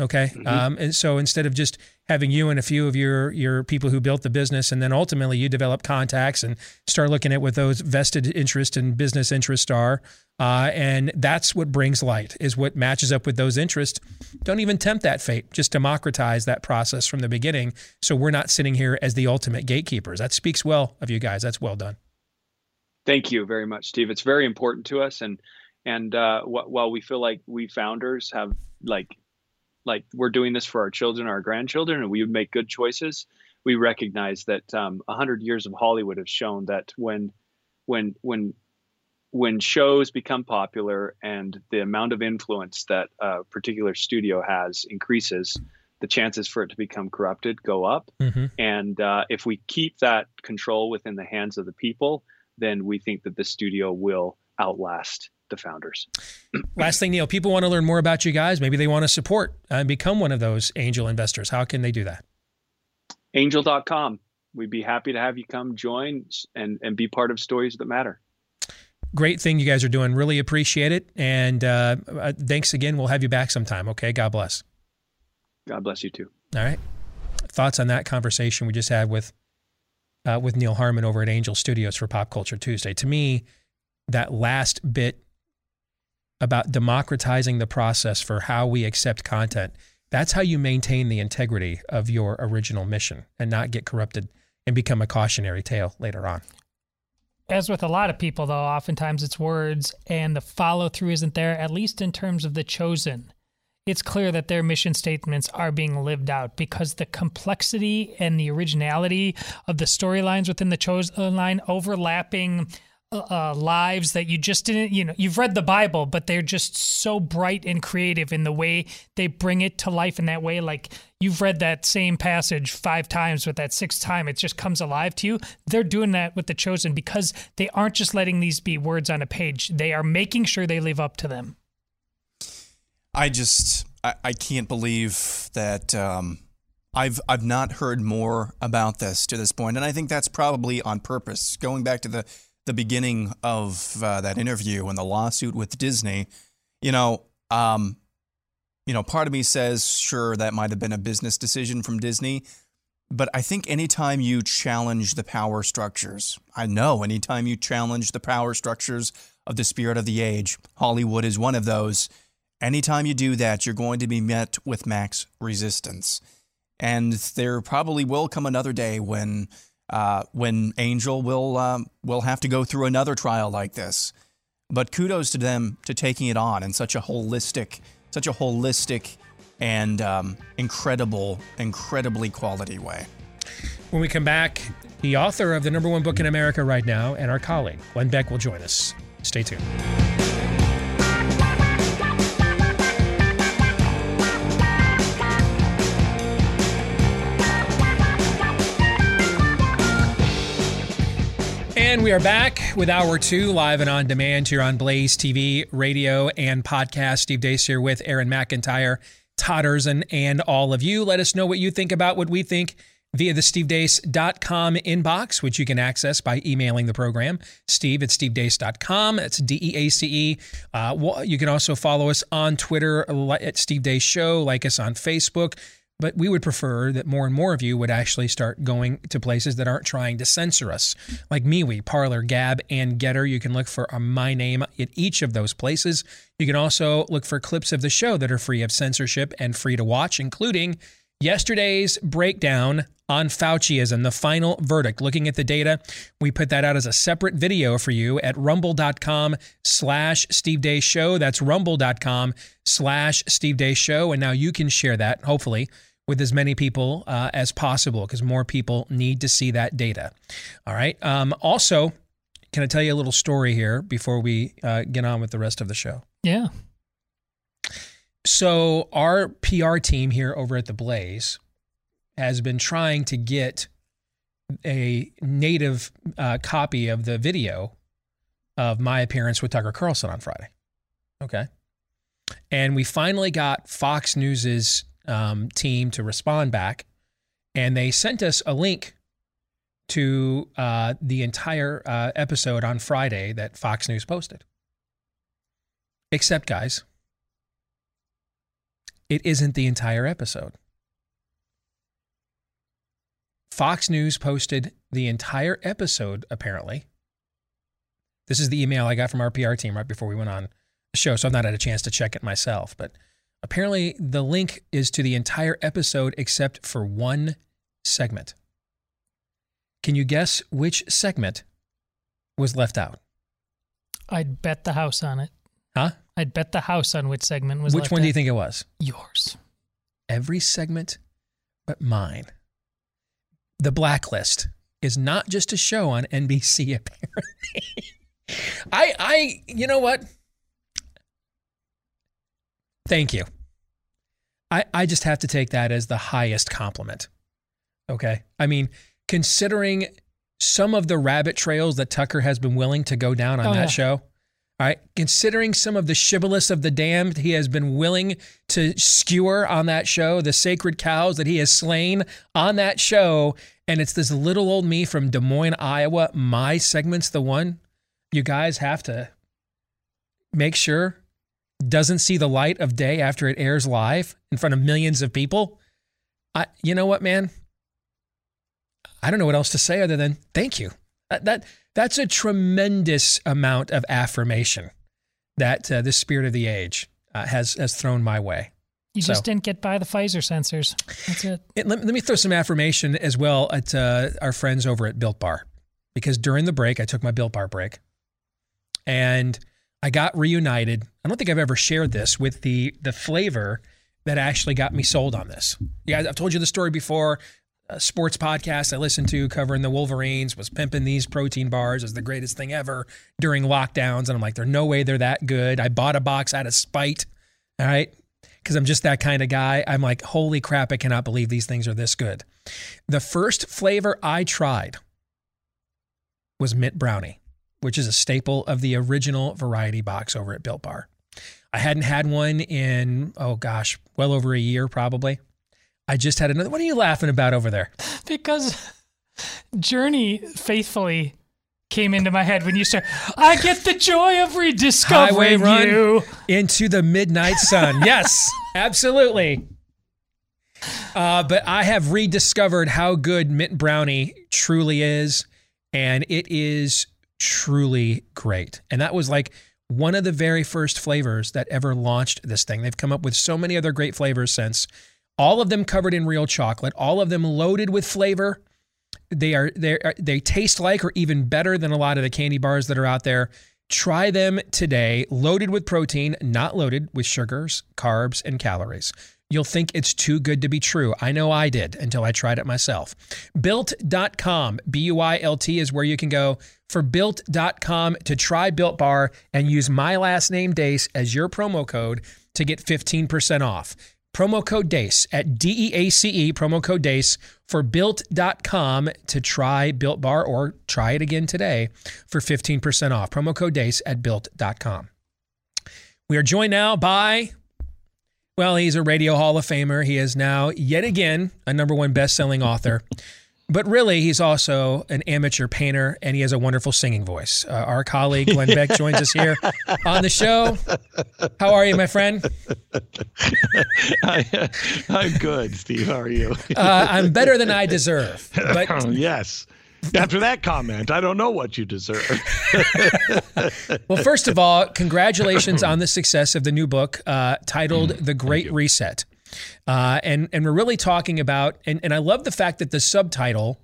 Okay, um, and so instead of just having you and a few of your your people who built the business, and then ultimately you develop contacts and start looking at what those vested interest and business interests are, uh, and that's what brings light is what matches up with those interests. Don't even tempt that fate. Just democratize that process from the beginning, so we're not sitting here as the ultimate gatekeepers. That speaks well of you guys. That's well done. Thank you very much, Steve. It's very important to us, and and uh, wh- while we feel like we founders have like like we're doing this for our children, our grandchildren, and we would make good choices, we recognize that um, a hundred years of Hollywood have shown that when when when when shows become popular and the amount of influence that a particular studio has increases, the chances for it to become corrupted go up. Mm-hmm. And uh, if we keep that control within the hands of the people, then we think that the studio will outlast the founders. *clears throat* Last thing, Neal, people want to learn more about you guys. Maybe they want to support and become one of those angel investors. How can they do that? Angel.com. We'd be happy to have you come join and, and be part of Stories That Matter. Great thing you guys are doing. Really appreciate it. And uh, uh, thanks again. We'll have you back sometime. Okay. God bless. God bless you too. All right. Thoughts on that conversation we just had with uh, with Neal Harmon over at Angel Studios for Pop Culture Tuesday. To me, that last bit about democratizing the process for how we accept content, that's how you maintain the integrity of your original mission and not get corrupted and become a cautionary tale later on. As with a lot of people, though, oftentimes it's words and the follow through isn't there, at least in terms of the chosen. It's clear that their mission statements are being lived out because the complexity and the originality of the storylines within the chosen line overlapping uh, lives that you just didn't, you know, you've read the Bible, but they're just so bright and creative in the way they bring it to life in that way. Like you've read that same passage five times, but that sixth time it just comes alive to you. They're doing that with the chosen because they aren't just letting these be words on a page, they are making sure they live up to them. I just, I, I can't believe that. Um, I've I've not heard more about this to this point, and I think that's probably on purpose. Going back to the the beginning of uh, that interview and the lawsuit with Disney, you know, um, you know, part of me says, sure, that might have been a business decision from Disney. But I think anytime you challenge the power structures, I know anytime you challenge the power structures of the spirit of the age, Hollywood is one of those. Anytime you do that, you're going to be met with max resistance. And there probably will come another day when uh, when Angel will um, will have to go through another trial like this. But kudos to them to taking it on in such a holistic, such a holistic and um, incredible, incredibly quality way. When we come back, the author of the number one book in America right now and our colleague, Glenn Beck, will join us. Stay tuned. And we are back with hour two, live and on demand here on Blaze TV, radio, and podcast. Steve Deace here with Aaron McIntyre, Todd and all of you. Let us know what you think about what we think via the stevedeace.com inbox, which you can access by emailing the program, steve at stevedeace.com. That's D E A C E. Uh, you can also follow us on Twitter at Steve Deace Show, like us on Facebook. But we would prefer that more and more of you would actually start going to places that aren't trying to censor us, like MeWe, Parler, Gab, and Gettr. You can look for uh, my name at each of those places. You can also look for clips of the show that are free of censorship and free to watch, including yesterday's breakdown on Fauciism, the final verdict. Looking at the data, we put that out as a separate video for you at rumble.com slash Steve Deace Show. That's rumble.com slash Steve Deace Show. And now you can share that, hopefully, with as many people uh, as possible because more people need to see that data. All right. Um, also, can I tell you a little story here before we uh, get on with the rest of the show? Yeah. So, our PR team here over at The Blaze has been trying to get a native uh, copy of the video of my appearance with Tucker Carlson on Friday. Okay. And we finally got Fox News's um, team to respond back, and they sent us a link to uh, the entire uh, episode on Friday that Fox News posted. Except, guys, it isn't the entire episode. Fox News posted the entire episode, apparently. This is the email I got from our PR team right before we went on the show, so I've not had a chance to check it myself. But Apparently, the link is to the entire episode except for one segment. Can you guess which segment was left out? I'd bet the house on it. Huh? I'd bet the house on which segment was left out. Which one out. do you think it was? Yours. Every segment but mine. The Blacklist is not just a show on NBC, *laughs* apparently. I, I, you know what? Thank you. I, I just have to take that as the highest compliment. Okay. I mean, considering some of the rabbit trails that Tucker has been willing to go down on Oh, that yeah. show, all right, considering some of the shibboleth of the damned he has been willing to skewer on that show, the sacred cows that he has slain on that show, and it's this little old me from Des Moines, Iowa, my segment's the one you guys have to make sure doesn't see the light of day after it airs live in front of millions of people. I, you know what, man? I don't know what else to say other than thank you. That, that that's a tremendous amount of affirmation that uh, the spirit of the age uh, has has thrown my way. You So- just didn't get by the Pfizer censors. That's it. It- let, let me throw some affirmation as well at uh, our friends over at Built Bar, because during the break, I took my Built Bar break, and I got reunited. I don't think I've ever shared this with the the flavor that actually got me sold on this. Yeah, I've told you the story before. A sports podcast I listened to covering the Wolverines was pimping these protein bars as the greatest thing ever during lockdowns, and I'm like, there's no way they're that good. I bought a box out of spite. All right because I'm just that kind of guy. I'm like, holy crap, I cannot believe these things are this good. The first flavor I tried was mint brownie, which is a staple of the original variety box over at Built Bar. I hadn't had one in, oh gosh, well over a year probably. I just had another. What are you laughing about over there? *laughs* Because Journey faithfully came into my head when you start. I get the joy of Highway rediscovering run you. into the midnight sun. *laughs* Yes, absolutely. Uh, but I have rediscovered how good mint brownie truly is, and it is truly great. And that was like one of the very first flavors that ever launched this thing. They've come up with so many other great flavors since. All of them covered in real chocolate, all of them loaded with flavor. They are they they taste like or even better than a lot of the candy bars that are out there. Try them today, loaded with protein, not loaded with sugars, carbs, and calories. You'll think it's too good to be true. I know I did until I tried it myself. Built.com, B U I L T is where you can go for built.com to try Built Bar and use my last name, Deace, as your promo code to get 15% off. Promo code DEACE at D E A C E, promo code DEACE for built.com to try Built Bar or try it again today for 15% off. Promo code DEACE at built.com. We are joined now by, well, he's a Radio Hall of Famer. He is now, yet again, a number one best selling author. But really, he's also an amateur painter and he has a wonderful singing voice. Uh, our colleague Glenn Beck joins us here *laughs* on the show. How are you, my friend? I, *laughs* I'm good, Steve. How are you? Uh, I'm better than I deserve. But *laughs* yes. After that comment, I don't know what you deserve. well, first of all, congratulations *clears throat* on the success of the new book uh, titled "The Great Reset," uh, and and we're really talking about and and I love the fact that the subtitle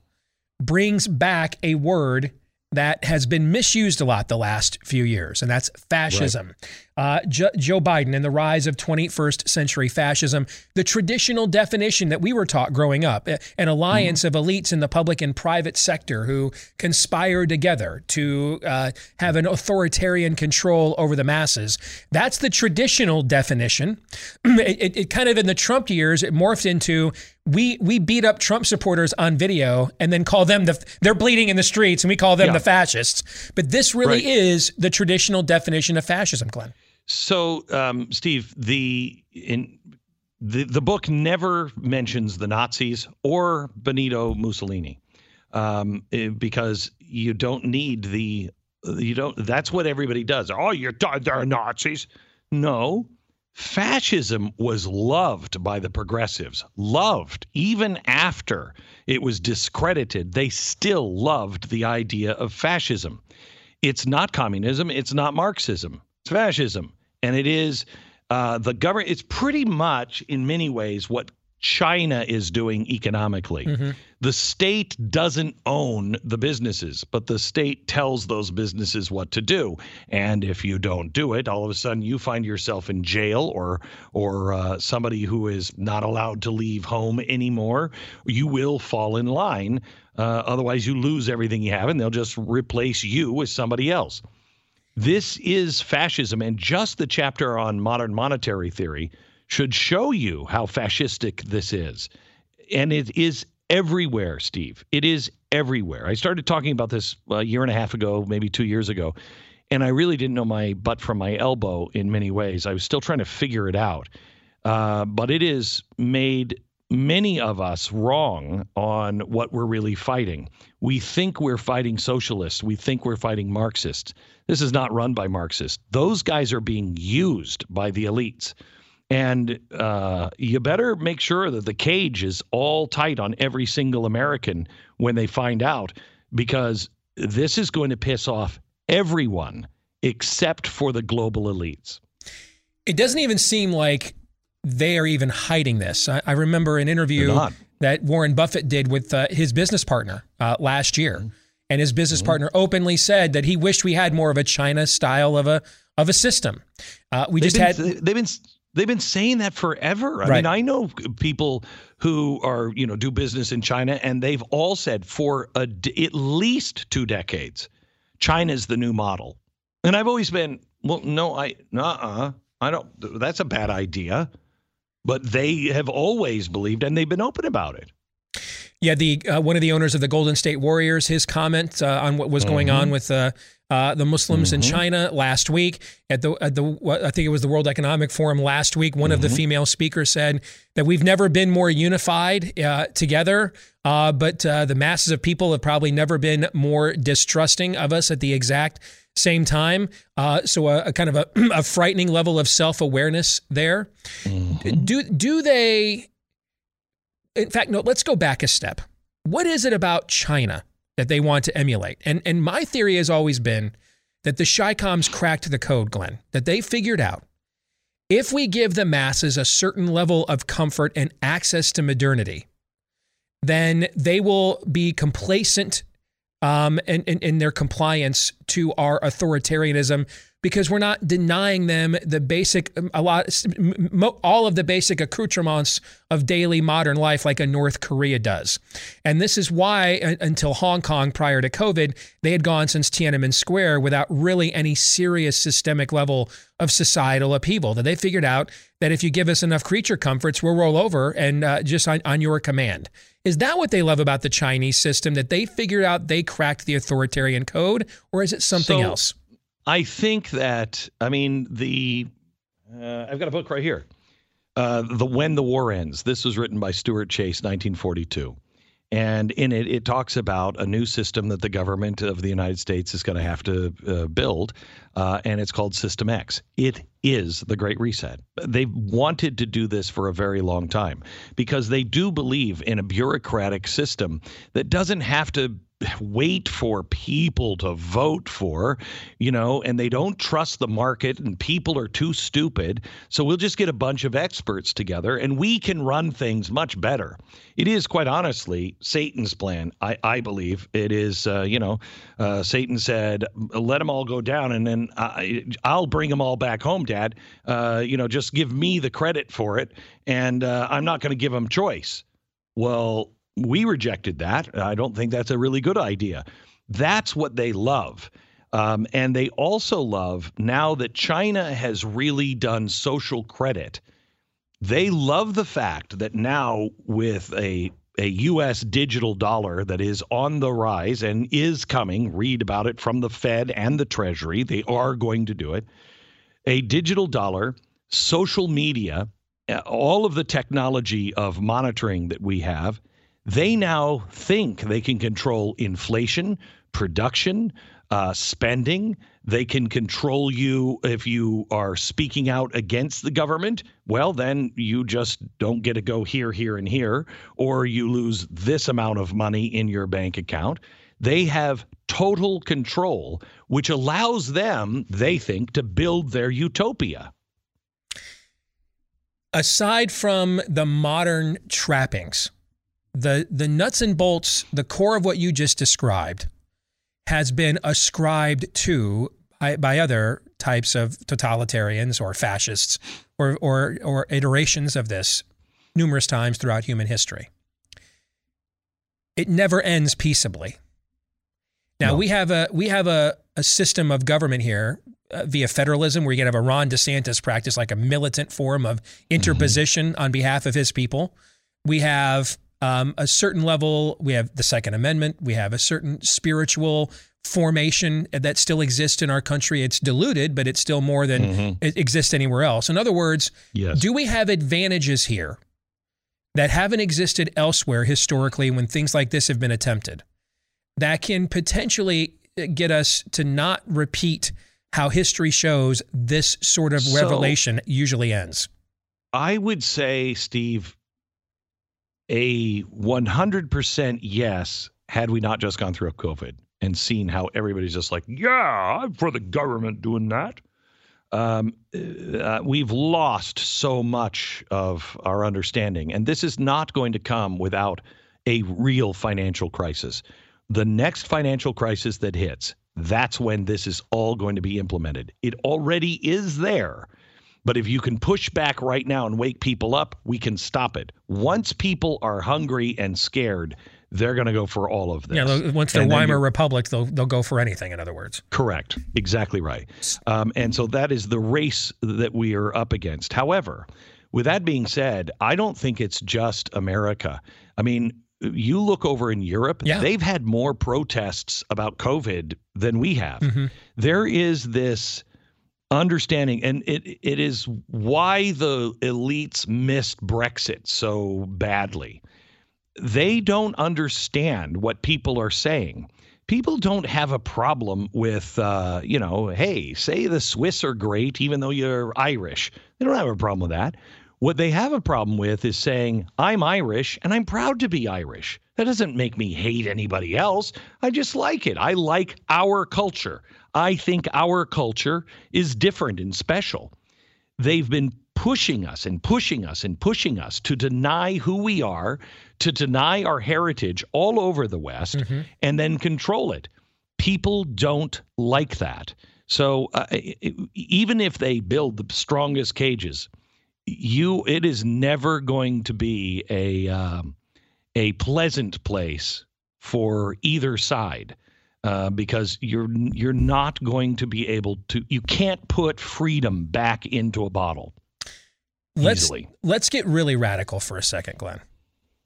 brings back a word that has been misused a lot the last few years, and that's fascism. Uh, Jo- Joe Biden and the rise of 21st century fascism, the traditional definition that we were taught growing up, an alliance of elites in the public and private sector who conspire together to uh, have an authoritarian control over the masses. That's the traditional definition. *clears throat* it, it, it kind of in the Trump years, it morphed into we we beat up Trump supporters on video and then call them the they're bleeding in the streets and we call them Yeah. the fascists. But this really Right. is the traditional definition of fascism, Glenn. So, um, Steve, the in the the book never mentions the Nazis or Benito Mussolini, um, eh, because you don't need the you don't. That's what everybody does. Oh, you're they're Nazis. No, fascism was loved by the progressives. Loved even after it was discredited. They still loved the idea of fascism. It's not communism. It's not Marxism. It's fascism, and it is uh, the government. It's pretty much, in many ways, what China is doing economically. The state doesn't own the businesses, but the state tells those businesses what to do. And if you don't do it, all of a sudden you find yourself in jail or or uh, somebody who is not allowed to leave home anymore. You will fall in line. Uh, otherwise, you lose everything you have, and they'll just replace you with somebody else. This is fascism, and just the chapter on modern monetary theory should show you how fascistic this is. And it is everywhere, Steve. It is everywhere. I started talking about this a year and a half ago, maybe two years ago, and I really didn't know my butt from my elbow in many ways. I was still trying to figure it out. Uh, but it is made many of us wrong on what we're really fighting. We think we're fighting socialists. We think we're fighting Marxists. This is not run by Marxists. Those guys are being used by the elites. And uh, you better make sure that the cage is all tight on every single American when they find out, because this is going to piss off everyone except for the global elites. It doesn't even seem like they are even hiding this. I, I remember an interview that Warren Buffett did with uh, his business partner uh, last year, mm-hmm. and his business mm-hmm. partner openly said that he wished we had more of a China style of a of a system. Uh, we they've just been, had they've been they've been saying that forever. I Right. mean, I know people who are you know do business in China, and they've all said for a at least two decades, China's the new model. And I've always been, well, no, I, uh, uh I don't. That's a bad idea. But they have always believed, and they've been open about it. Yeah, the uh, one of the owners of the Golden State Warriors, his comment uh, on what was going Mhm. on with uh, uh, the Muslims in Mhm. China last week at the at the I think it was the World Economic Forum last week. One of the Mhm. female speakers said that we've never been more unified uh, together, uh, but uh, the masses of people have probably never been more distrusting of us at the exact same time. Uh, so a, a kind of a, *clears throat* a frightening level of self awareness there. Do do they? In fact, no. Let's go back a step. What is it about China that they want to emulate? And and my theory has always been that the ChiComs cracked the code, Glenn. That they figured out if we give the masses a certain level of comfort and access to modernity, then they will be complacent um, in, in, in their compliance to our authoritarianism because we're not denying them the basic, a lot, all of the basic accoutrements of daily modern life, like a North Korea does. And this is why, uh, until Hong Kong prior to COVID, they had gone since Tiananmen Square without really any serious systemic level of societal upheaval. That they figured out that if you give us enough creature comforts, we'll roll over and uh, just on, on your command. Is that what they love about the Chinese system? That they figured out they cracked the authoritarian code, or is it something So, else? I think that I mean the uh, I've got a book right here. Uh, the When the War Ends. This was written by Stuart Chase, 1942. And in it, it talks about a new system that the government of the United States is going to have to uh, build, uh, and it's called System X. It is the Great Reset. They've wanted to do this for a very long time because they do believe in a bureaucratic system that doesn't have to wait for people to vote for, you know, and they don't trust the market and people are too stupid. So we'll just get a bunch of experts together and we can run things much better. It is quite honestly Satan's plan. I, I believe it is, uh, you know, uh, Satan said, let them all go down and then I, I'll bring them all back home, Dad. Uh, you know, just give me the credit for it. And uh, I'm not going to give them choice. Well, we rejected that. I don't think that's a really good idea. That's what they love. Um, and they also love now that China has really done social credit. They love the fact that now with a a US digital dollar that is on the rise and is coming, read about it from the Fed and the Treasury. They are going to do it. A digital dollar, social media, all of the technology of monitoring that we have, they now think they can control inflation, production, uh, spending. They can control you if you are speaking out against the government. Well, then you just don't get to go here, here, and here, or you lose this amount of money in your bank account. They have total control, which allows them, they think, to build their utopia. aside from the modern trappings, the the nuts and bolts, the core of what you just described, has been ascribed to by, by other types of totalitarians or fascists or, or or iterations of this numerous times throughout human history. It never ends peaceably. Now we have a we have a a system of government here uh, via federalism, where you can have a Ron DeSantis practice like a militant form of interposition mm-hmm. on behalf of his people. We have um, a certain level. We have the Second Amendment. We have a certain spiritual formation that still exists in our country. It's diluted, but it's still more than mm-hmm. it exists anywhere else. In other words, yes. do we have advantages here that haven't existed elsewhere historically when things like this have been attempted that can potentially get us to not repeat how history shows this sort of so, revelation usually ends? I would say, Steve, a 100% yes, had we not just gone through a COVID and seen how everybody's just like, yeah, I'm for the government doing that. Um, uh, we've lost so much of our understanding. And this is not going to come without a real financial crisis. The next financial crisis that hits, that's when this is all going to be implemented. It already is there. But if you can push back right now and wake people up, we can stop it. Once people are hungry and scared, they're going to go for all of this. Yeah, once they're Weimar Republic, they'll they'll go for anything. In other words, correct, exactly right. Um, and so that is the race that we are up against. However, with that being said, I don't think it's just America. I mean, you look over in Europe, yeah. they've had more protests about COVID than we have. Mm-hmm. There is this understanding, and it it is why the elites missed Brexit so badly. They don't understand what people are saying. People don't have a problem with, uh, you know, hey, say the Swiss are great, even though you're Irish. They don't have a problem with that. What they have a problem with is saying, I'm Irish and I'm proud to be Irish. That doesn't make me hate anybody else. I just like it. I like our culture. I think our culture is different and special. They've been pushing us and pushing us and pushing us to deny who we are, to deny our heritage all over the West, mm-hmm. and then control it. People don't like that. So uh, even if they build the strongest cages, you it is never going to be a um, a pleasant place for either side uh, because you're you're not going to be able to you can't put freedom back into a bottle let's easily. let's get really radical for a second glenn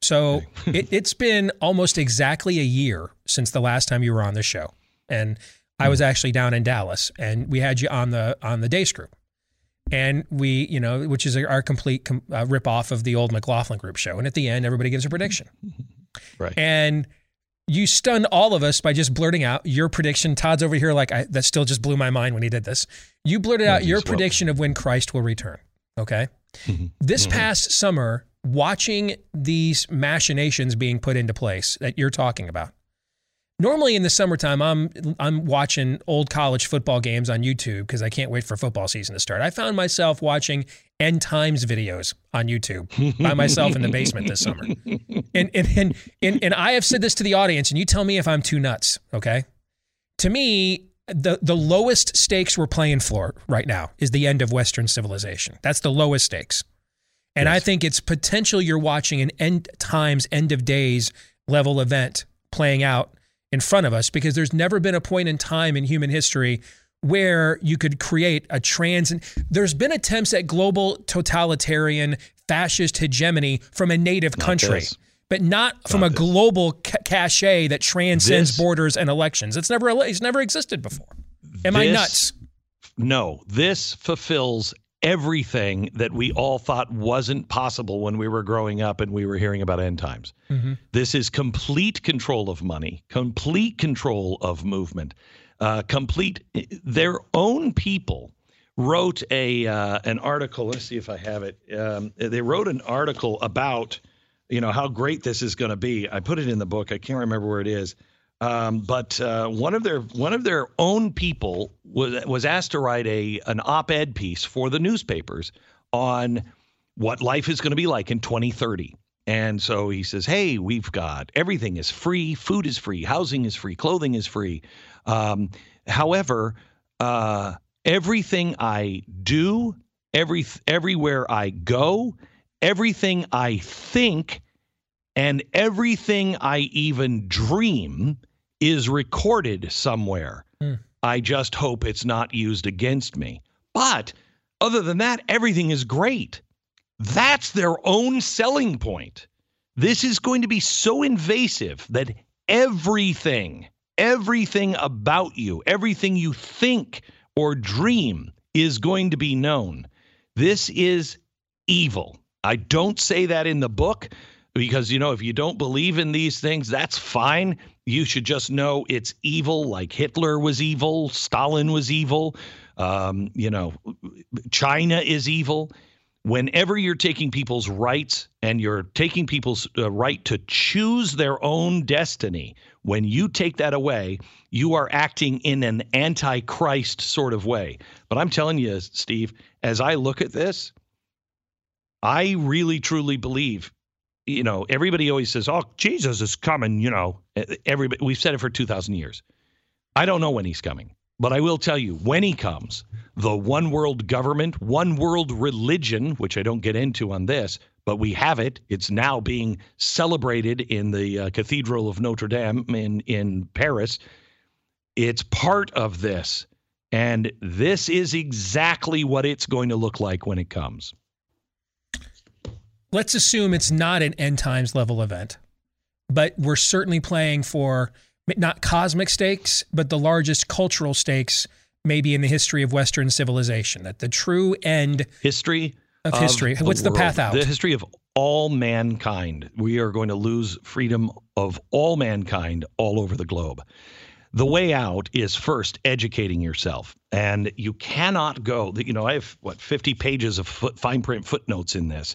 so *laughs* it, it's been almost exactly a year since the last time you were on the show and i was hmm. actually down in dallas and we had you on the on the Deace group and we, you know, which is our complete com- uh, rip off of the old McLaughlin Group show. And at the end, everybody gives a prediction. *laughs* Right. And you stunned all of us by just blurting out your prediction. Todd's over here like I, that still just blew my mind when he did this. You blurted out your prediction of when Christ will return. Okay. Mm-hmm. This mm-hmm. past summer, watching these machinations being put into place that you're talking about, Normally in the summertime, I'm I'm watching old college football games on YouTube because I can't wait for football season to start. I found myself watching end times videos on YouTube by myself in the basement this summer. And and, and and and I have said this to the audience, and you tell me if I'm too nuts, okay? To me, the the lowest stakes we're playing for right now is the end of Western civilization. That's the lowest stakes. And yes. I think it's potential you're watching an end times, end of days level event playing out in front of us because there's never been a point in time in human history where you could create a trans there's been attempts at global totalitarian fascist hegemony from a native not country this. but not, not from a this. global ca- cachet that transcends this, borders and elections it's never it's never existed before am i nuts no this fulfills everything that we all thought wasn't possible when we were growing up and we were hearing about end times. Mm-hmm. This is complete control of money, complete control of movement, uh, complete. Their own people wrote a uh, an article. Let's see if I have it. Um, they wrote an article about you know how great this is going to be. I put it in the book. I can't remember where it is. Um, but uh, one of their one of their own people was was asked to write a an op-ed piece for the newspapers on what life is going to be like in 2030. And so he says, "Hey, we've got everything is free, food is free, housing is free, clothing is free. Um, however, uh, everything I do, every everywhere I go, everything I think." And everything I even dream is recorded somewhere. Mm. I just hope it's not used against me. But other than that, everything is great. That's their own selling point. This is going to be so invasive that everything, everything about you, everything you think or dream is going to be known. This is evil. I don't say that in the book because, you know, if you don't believe in these things, that's fine. You should just know it's evil, like Hitler was evil, Stalin was evil, um, you know, China is evil. Whenever you're taking people's rights and you're taking people's uh, right to choose their own destiny, when you take that away, you are acting in an antichrist sort of way. But I'm telling you, Steve, as I look at this, I really truly believe, you know, everybody always says, "Oh, Jesus is coming," you know. Everybody we've said it for 2000 years. I don't know when he's coming, but I will tell you when he comes, the one world government, one world religion, which I don't get into on this, but we have it. It's now being celebrated in the uh, Cathedral of Notre Dame in in Paris. It's part of this. And this is exactly what it's going to look like when it comes let's assume it's not an end times level event, but we're certainly playing for not cosmic stakes, but the largest cultural stakes maybe in the history of Western civilization. That the true end history of, of history. The What's world, the path out? The history of all mankind. We are going to lose freedom of all mankind all over the globe. The way out is first educating yourself. And you cannot go, you know, I have what, 50 pages of foot, fine print footnotes in this.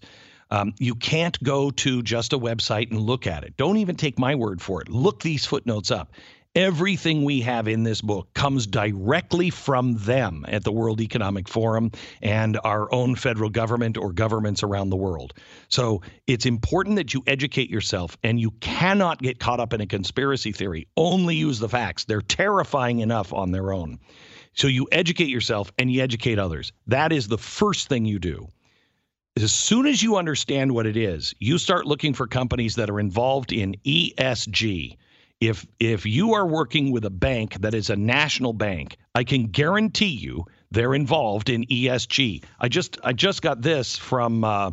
Um, you can't go to just a website and look at it. Don't even take my word for it. Look these footnotes up. Everything we have in this book comes directly from them at the World Economic Forum and our own federal government or governments around the world. So it's important that you educate yourself and you cannot get caught up in a conspiracy theory. Only use the facts. They're terrifying enough on their own. So you educate yourself and you educate others. That is the first thing you do as soon as you understand what it is, you start looking for companies that are involved in ESG. If if you are working with a bank that is a national bank, I can guarantee you they're involved in ESG. I just I just got this from uh,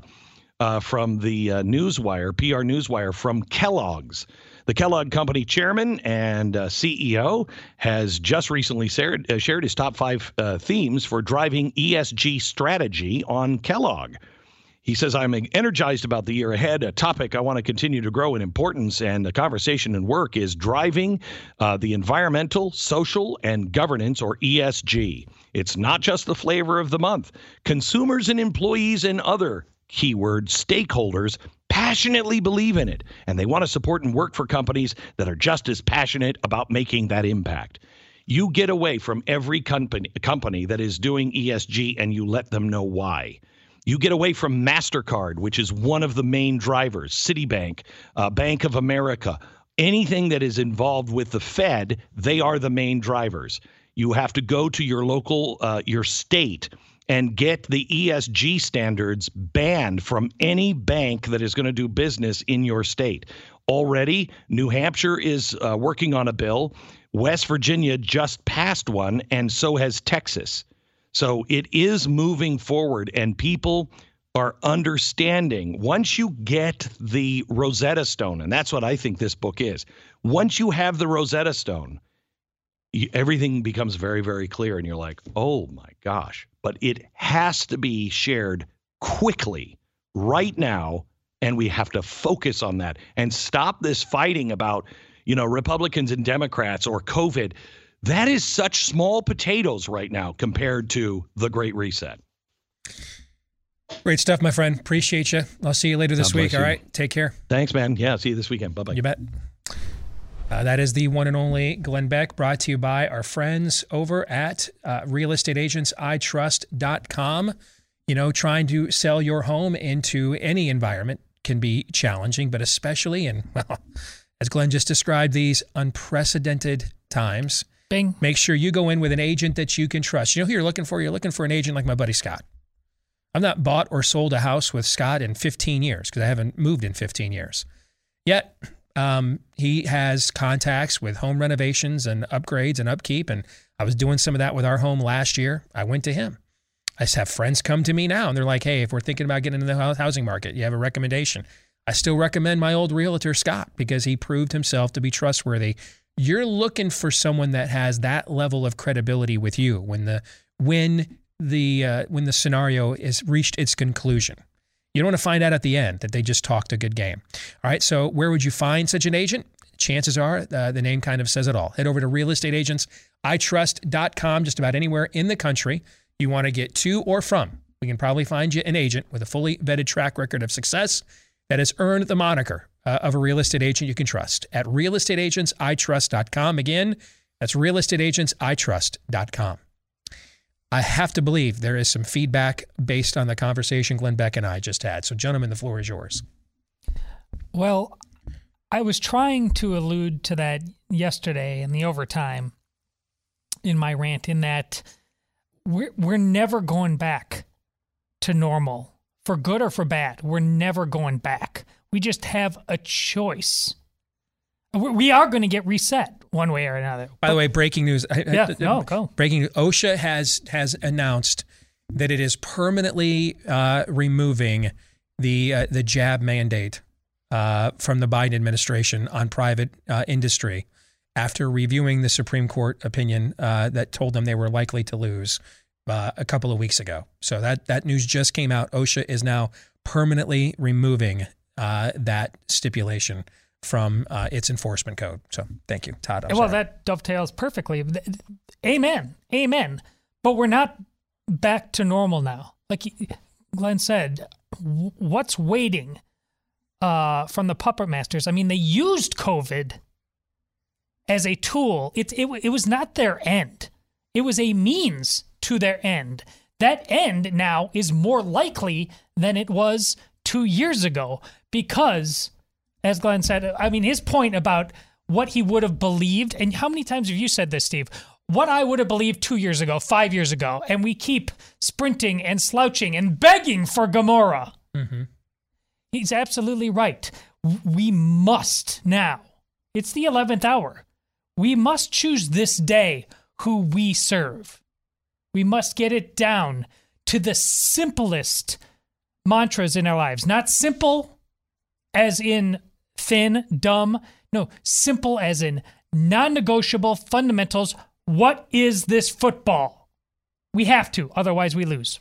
uh, from the uh, Newswire, PR Newswire, from Kellogg's. The Kellogg Company chairman and uh, CEO has just recently shared, uh, shared his top five uh, themes for driving ESG strategy on Kellogg. He says, I'm energized about the year ahead. A topic I want to continue to grow in importance and the conversation and work is driving uh, the environmental, social, and governance, or ESG. It's not just the flavor of the month. Consumers and employees and other keyword stakeholders passionately believe in it, and they want to support and work for companies that are just as passionate about making that impact. You get away from every company, company that is doing ESG and you let them know why. You get away from MasterCard, which is one of the main drivers, Citibank, uh, Bank of America, anything that is involved with the Fed, they are the main drivers. You have to go to your local, uh, your state, and get the ESG standards banned from any bank that is going to do business in your state. Already, New Hampshire is uh, working on a bill. West Virginia just passed one, and so has Texas. So it is moving forward, and people are understanding once you get the Rosetta Stone, and that's what I think this book is. Once you have the Rosetta Stone, everything becomes very, very clear, and you're like, oh my gosh. But it has to be shared quickly right now, and we have to focus on that and stop this fighting about, you know, Republicans and Democrats or COVID. That is such small potatoes right now compared to the Great Reset. Great stuff, my friend. Appreciate you. I'll see you later this God week. All right. You. Take care. Thanks, man. Yeah, see you this weekend. Bye bye. You bet. Uh, that is the one and only Glenn Beck, brought to you by our friends over at uh, realestateagentsitrust.com. You know, trying to sell your home into any environment can be challenging, but especially in, *laughs* well, as Glenn just described, these unprecedented times. Bing. Make sure you go in with an agent that you can trust. You know who you're looking for? You're looking for an agent like my buddy Scott. I've not bought or sold a house with Scott in 15 years because I haven't moved in 15 years. Yet, um, he has contacts with home renovations and upgrades and upkeep. And I was doing some of that with our home last year. I went to him. I just have friends come to me now and they're like, hey, if we're thinking about getting into the housing market, you have a recommendation. I still recommend my old realtor, Scott, because he proved himself to be trustworthy. You're looking for someone that has that level of credibility with you when the when the uh, when the scenario is reached its conclusion. You don't want to find out at the end that they just talked a good game. All right, so where would you find such an agent? Chances are uh, the name kind of says it all. Head over to realestateagentsitrust.com, just about anywhere in the country you want to get to or from. We can probably find you an agent with a fully vetted track record of success that has earned the moniker uh, of a real estate agent you can trust at realestateagentsitrust.com. Again, that's realestateagentsitrust.com. I have to believe there is some feedback based on the conversation Glenn Beck and I just had. So, gentlemen, the floor is yours. Well, I was trying to allude to that yesterday in the overtime in my rant, in that we're, we're never going back to normal for good or for bad. We're never going back. We just have a choice. We are going to get reset one way or another. By the way, breaking news. Yeah, no, go. Breaking news. OSHA has has announced that it is permanently uh, removing the uh, the jab mandate uh, from the Biden administration on private uh, industry after reviewing the Supreme Court opinion uh, that told them they were likely to lose uh, a couple of weeks ago. So that that news just came out. OSHA is now permanently removing that stipulation from uh, its enforcement code. So thank you, Todd. I'm well, sorry. that dovetails perfectly. Amen. Amen. But we're not back to normal now. Like Glenn said, what's waiting uh, from the puppet masters? I mean, they used COVID as a tool. It, it, it was not their end, it was a means to their end. That end now is more likely than it was two years ago because as Glenn said, I mean, his point about what he would have believed, and how many times have you said this, Steve? What I would have believed two years ago, five years ago, and we keep sprinting and slouching and begging for Gomorrah. Mm-hmm. He's absolutely right. We must now. It's the 11th hour. We must choose this day who we serve. We must get it down to the simplest mantras in our lives. Not simple as in thin, dumb. No, simple as in non negotiable fundamentals. What is this football? We have to, otherwise, we lose.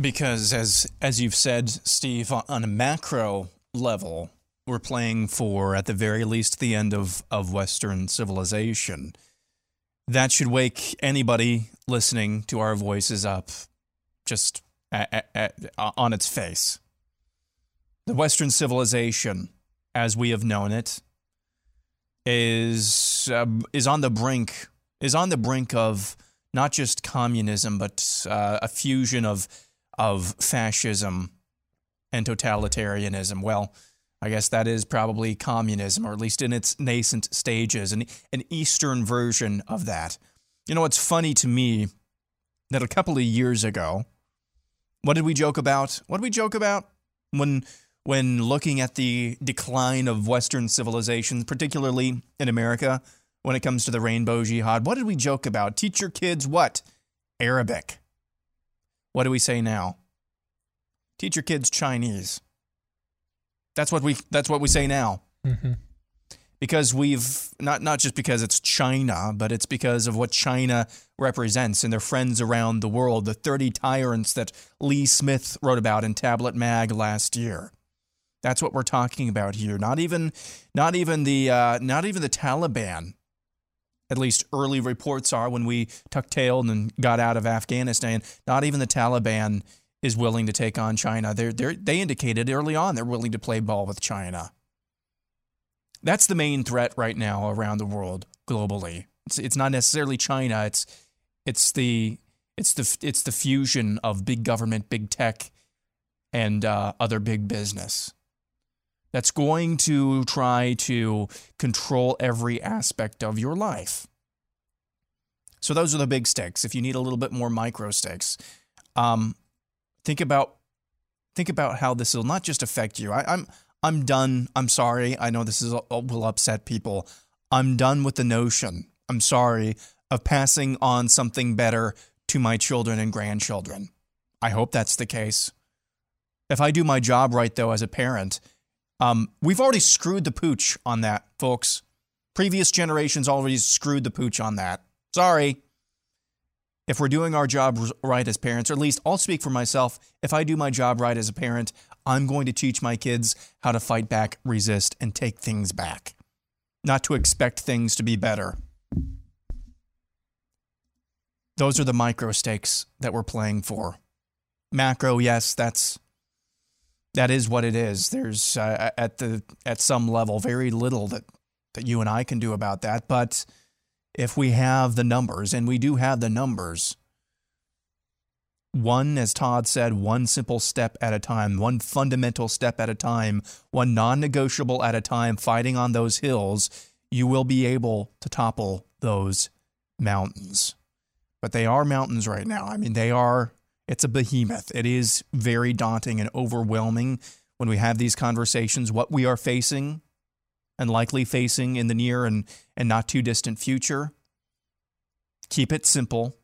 Because, as as you've said, Steve, on a macro level, we're playing for, at the very least, the end of, of Western civilization. That should wake anybody listening to our voices up just at, at, on its face. The Western civilization, as we have known it, is uh, is on the brink is on the brink of not just communism, but uh, a fusion of of fascism and totalitarianism. Well, I guess that is probably communism, or at least in its nascent stages, an, an Eastern version of that. You know, it's funny to me that a couple of years ago, what did we joke about? What did we joke about when when looking at the decline of Western civilizations, particularly in America, when it comes to the rainbow jihad. What did we joke about? Teach your kids what? Arabic. What do we say now? Teach your kids Chinese. That's what we that's what we say now. Mm-hmm. Because we've not not just because it's China, but it's because of what China represents and their friends around the world, the 30 tyrants that Lee Smith wrote about in Tablet Mag last year. That's what we're talking about here. Not even, not even the, uh, not even the Taliban. At least early reports are when we tucked tail and got out of Afghanistan. Not even the Taliban is willing to take on China. They're, they indicated early on they're willing to play ball with China. That's the main threat right now around the world globally. It's, it's not necessarily China. It's it's the it's the it's the fusion of big government, big tech, and uh, other big business that's going to try to control every aspect of your life. So those are the big stakes. If you need a little bit more micro stakes, um, think about think about how this will not just affect you. I, I'm I'm done. I'm sorry. I know this is will upset people. I'm done with the notion, I'm sorry, of passing on something better to my children and grandchildren. I hope that's the case. If I do my job right, though, as a parent, um, we've already screwed the pooch on that, folks. Previous generations already screwed the pooch on that. Sorry. If we're doing our job right as parents, or at least I'll speak for myself, if I do my job right as a parent, I'm going to teach my kids how to fight back, resist, and take things back, not to expect things to be better. Those are the micro stakes that we're playing for. Macro, yes, that's that is what it is. There's uh, at the at some level very little that that you and I can do about that, but if we have the numbers and we do have the numbers, one as Todd said, one simple step at a time, one fundamental step at a time, one non-negotiable at a time fighting on those hills, you will be able to topple those mountains. But they are mountains right now. I mean, they are it's a behemoth. It is very daunting and overwhelming when we have these conversations, what we are facing and likely facing in the near and, and not too distant future. Keep it simple,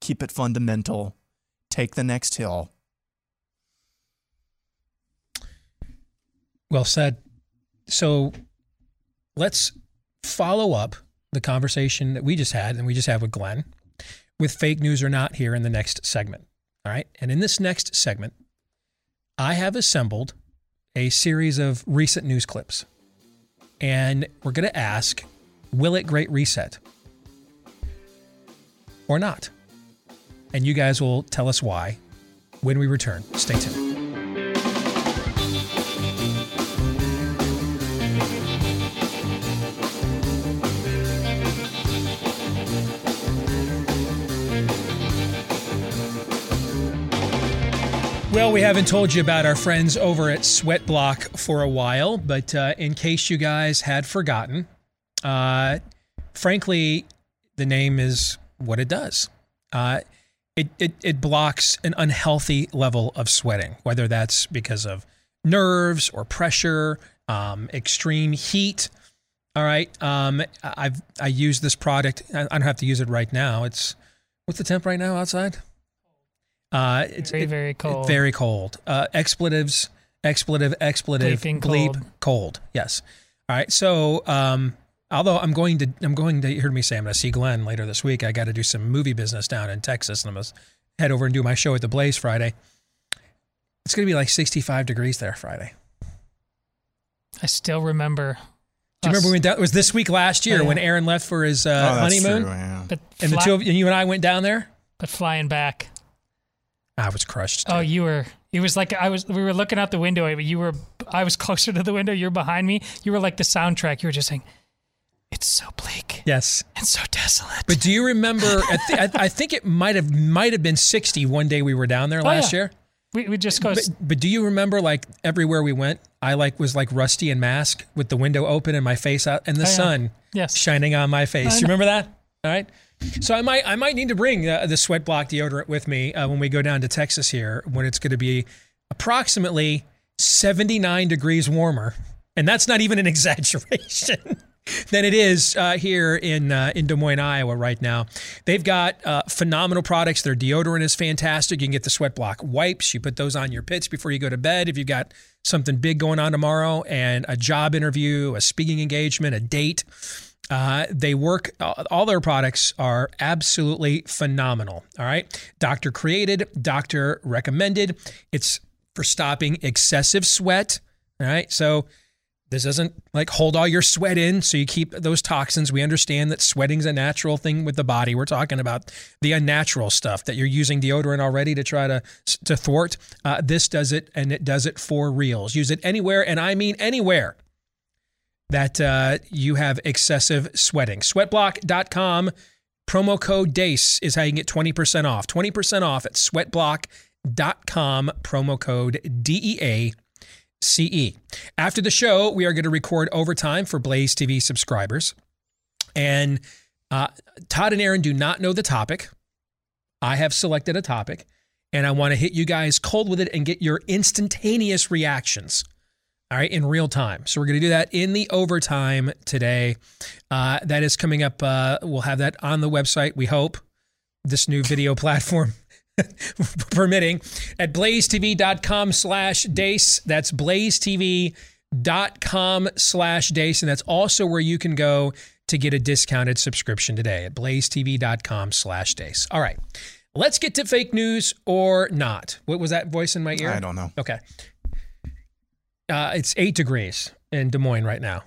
keep it fundamental, take the next hill. Well said. So let's follow up the conversation that we just had and we just had with Glenn with fake news or not here in the next segment. All right. And in this next segment, I have assembled a series of recent news clips. And we're going to ask will it great reset or not? And you guys will tell us why when we return. Stay tuned. Well, we haven't told you about our friends over at Sweatblock for a while, but uh, in case you guys had forgotten, uh, frankly, the name is what it does. Uh, it, it, it blocks an unhealthy level of sweating, whether that's because of nerves or pressure, um, extreme heat. All right. Um, I've I use this product. I don't have to use it right now. It's what's the temp right now outside? Uh, it's very, it- very cold. Very cold. Uh, expletives, expletive, expletive, Bleeping bleep, cold. cold. Yes. All right. So, um, although I'm going to, I'm going to, you heard me say I'm going to see Glenn later this week. I got to do some movie business down in Texas, and I'm going to head over and do my show at the Blaze Friday. It's going to be like 65 degrees there Friday. I still remember. Do you remember us- when that it was this week last year Oh, yeah. when Aaron left for his uh, Oh, that's honeymoon? true, yeah. But and the two of and you and I went down there. But flying back. I was crushed. Oh, you were. It was like I was. We were looking out the window. but You were. I was *laughs* closer to the window. You're behind me. You were like the soundtrack. You were just saying, "It's so bleak Yes. and so desolate." But do you remember? *laughs* At the, I, I think it might have might have been 60 one day we were down there Oh, last yeah. year. We we just go. But, but do you remember like everywhere we went, I like was like rusty and mask with the window open and my face out and the Oh, yeah. sun Yes. shining on my I face. You remember that? All right. So I might I might need to bring uh, the sweat block deodorant with me uh, when we go down to Texas here when it's going to be approximately 79 degrees warmer, and that's not even an *laughs* exaggeration. Than it is uh, here in uh, in Des Moines, Iowa, right now. They've got uh, phenomenal products. Their deodorant is fantastic. You can get the Sweat Block wipes. You put those on your pits before you go to bed. If you've got something big going on tomorrow and a job interview, a speaking engagement, a date. Uh, they work, all their products are absolutely phenomenal. All right. Doctor created, doctor recommended. It's for stopping excessive sweat. All right. So this doesn't like hold all your sweat in so you keep those toxins. We understand that sweating's a natural thing with the body. We're talking about the unnatural stuff that you're using deodorant already to try to to thwart. Uh, this does it and it does it for reals. Use it anywhere and I mean anywhere that uh, you have excessive sweating. Sweatblock.com promo code DEACE is how you get 20% off. 20% off at sweatblock.com promo code DEA CE. After the show, we are going to record overtime for Blaze TV subscribers. And uh, Todd and Aaron do not know the topic. I have selected a topic, and I want to hit you guys cold with it and get your instantaneous reactions all right, in real time. So we're going to do that in the overtime today. Uh, that is coming up. Uh, we'll have that on the website, we hope, this new video *laughs* platform *laughs* permitting, at blazetv.com slash deace. That's blazetv.com slash deace. And that's also where you can go to get a discounted subscription today at blazetv.com slash deace. All right. Let's get to fake news or not. What was that voice in my ear? I don't know. Okay. Uh, it's eight degrees in Des Moines right now.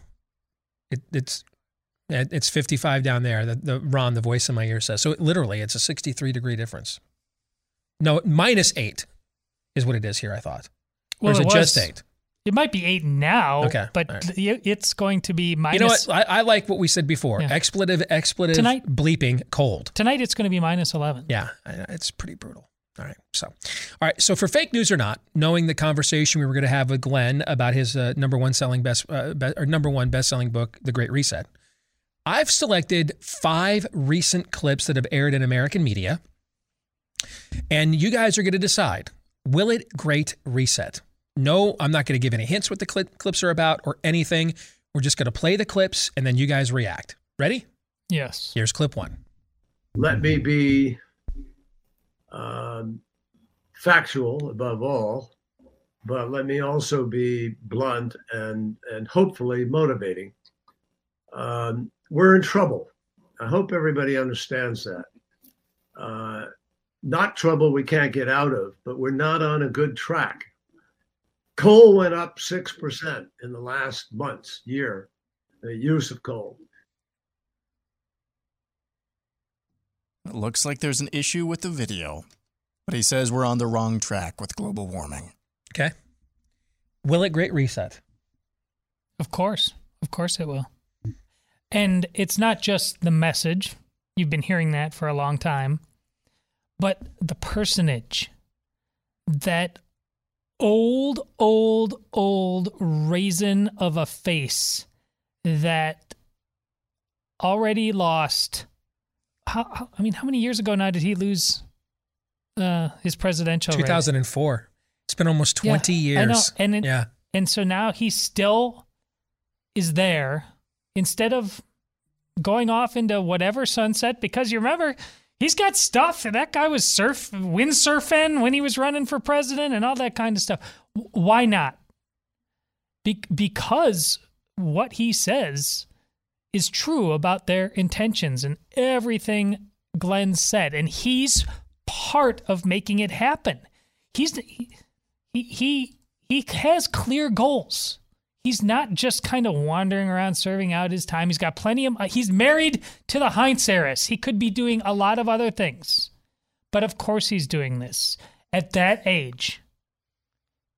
It, it's it's 55 down there. The, the Ron, the voice in my ear says. So it, literally, it's a 63 degree difference. No, minus eight is what it is here. I thought. Or is it, was- just eight? It might be eight now, Okay, but right. it- it's going to be minus. You know what? I, I like what we said before. Expletive, expletive, Tonight- bleeping, cold. Tonight it's going to be minus 11. Yeah, it's pretty brutal. All right. So, all right. So, for fake news or not, knowing the conversation we were going to have with Glenn about his uh, number one selling best uh, be- or number one best selling book, The Great Reset, I've selected five recent clips that have aired in American media, and you guys are going to decide: will it great reset? No, I'm not going to give any hints what the clip, clips are about or anything. We're just going to play the clips, and then you guys react. Ready? Yes. Here's clip one. let me be um, factual above all, but let me also be blunt and and hopefully motivating. Um, we're in trouble. I hope everybody understands that. Uh, not trouble we can't get out of, but we're not on a good track. Coal went up six percent in the last months, year, the use of coal. It looks like there's an issue with the video, but he says we're on the wrong track with global warming. Okay. Will it great reset? Of course. Of course it will. And it's not just the message. You've been hearing that for a long time. But the personage, that old, old, old raisin of a face that already lost. How, how, I mean, how many years ago now did he lose uh, his presidential race? 2004. It's been almost 20 Yeah, years. I know. And it, yeah. and so now he still is there instead of going off into whatever sunset because you remember he's got stuff that guy was surf windsurfing when he was running for president and all that kind of stuff. Why not? Be- because what he says is true about their intentions and everything Glenn said, and he's part of making it happen. He's he he he has clear goals. He's not just kind of wandering around serving out his time. He's got plenty of. uh, he's married to the Heinz heiress. He could be doing a lot of other things, but of course he's doing this at that age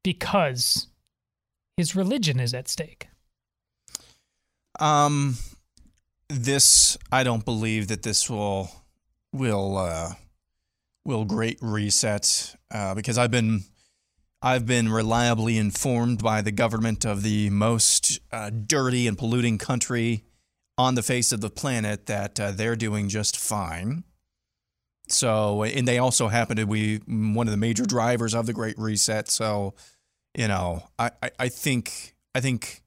because his religion is at stake. Um, this I don't believe that this will will uh, will great reset uh, because I've been I've been reliably informed by the government of the most uh, dirty and polluting country on the face of the planet that uh, they're doing just fine. So, and they also happen to be one of the major drivers of the Great Reset. So, you know, I, I, I think I think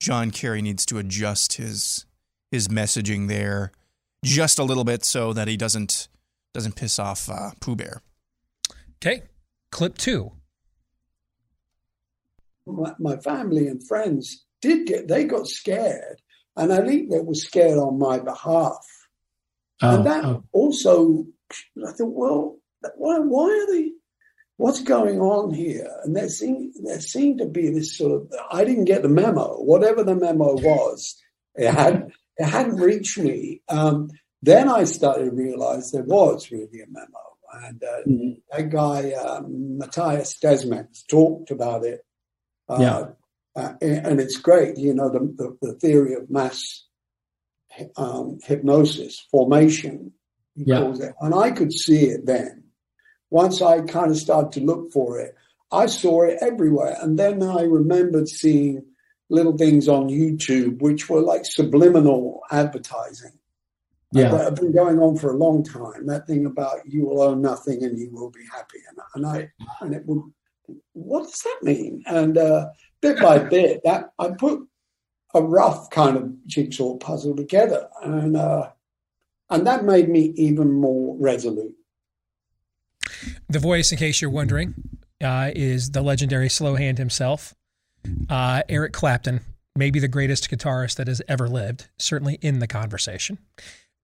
John Kerry needs to adjust his his messaging there just a little bit so that he doesn't doesn't piss off uh, Pooh Bear. Okay. Clip two. My, my family and friends did get they got scared and i think they were scared on my behalf. Oh, and that oh. also i thought well why, why are they what's going on here? And there seemed there seemed to be this sort of i didn't get the memo whatever the memo was it had it hadn't reached me. Um, then i started to realize there was really a memo and uh, that guy um, matthias desmet talked about it Yeah. uh, and, and it's great, you know, the, the, the theory of mass um, hypnosis, formation, Yeah. it. And I could see it then. Once I kind of started to look for it, I saw it everywhere. And then I remembered seeing little things on YouTube, which were like subliminal advertising. Yeah. That have been going on for a long time. That thing about you will own nothing and you will be happy. And, and I, and it would, what does that mean? And uh, bit by bit, that I put a rough kind of jigsaw puzzle together, and uh, and that made me even more resolute. The voice, in case you're wondering, uh, is the legendary slow hand himself, uh, Eric Clapton, maybe the greatest guitarist that has ever lived, certainly in the conversation.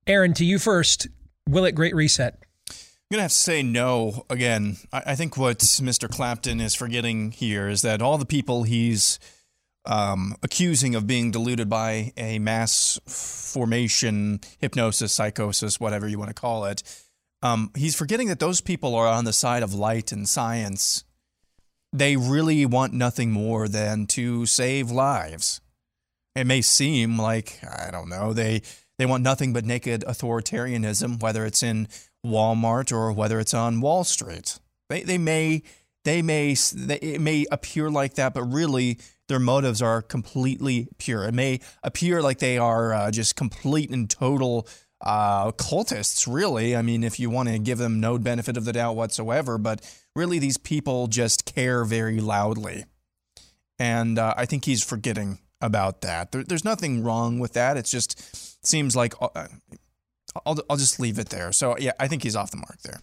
Aaron, to you first. Will it great reset? I'm going to have to say no again. I, I, think what Mr. Clapton is forgetting here is that all the people he's um, accusing of being deluded by a mass formation, hypnosis, psychosis, whatever you want to call it, um, he's forgetting that those people are on the side of light and science. They really want nothing more than to save lives. It may seem like, I don't know, they they want nothing but naked authoritarianism, whether it's in Walmart or whether it's on Wall Street. They, they may they may they, it may appear like that, but really their motives are completely pure. It may appear like they are uh, just complete and total uh, cultists, really. I mean, if you want to give them no benefit of the doubt whatsoever, but really these people just care very loudly. And uh, I think he's forgetting about that. There, there's nothing wrong with that. It just seems like uh, I'll, I'll just leave it there. So, yeah, I think he's off the mark there.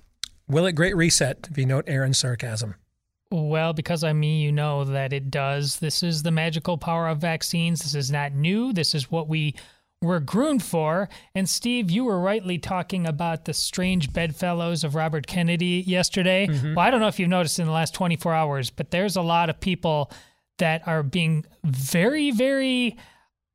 Will it great reset if you note Aaron's sarcasm? Well, because I'm me, you know that it does. This is the magical power of vaccines. This is not new. This is what we were groomed for. And Steve, you were rightly talking about the strange bedfellows of Robert Kennedy yesterday. Mm-hmm. Well, I don't know if you've noticed in the last 24 hours, but there's a lot of people that are being very, very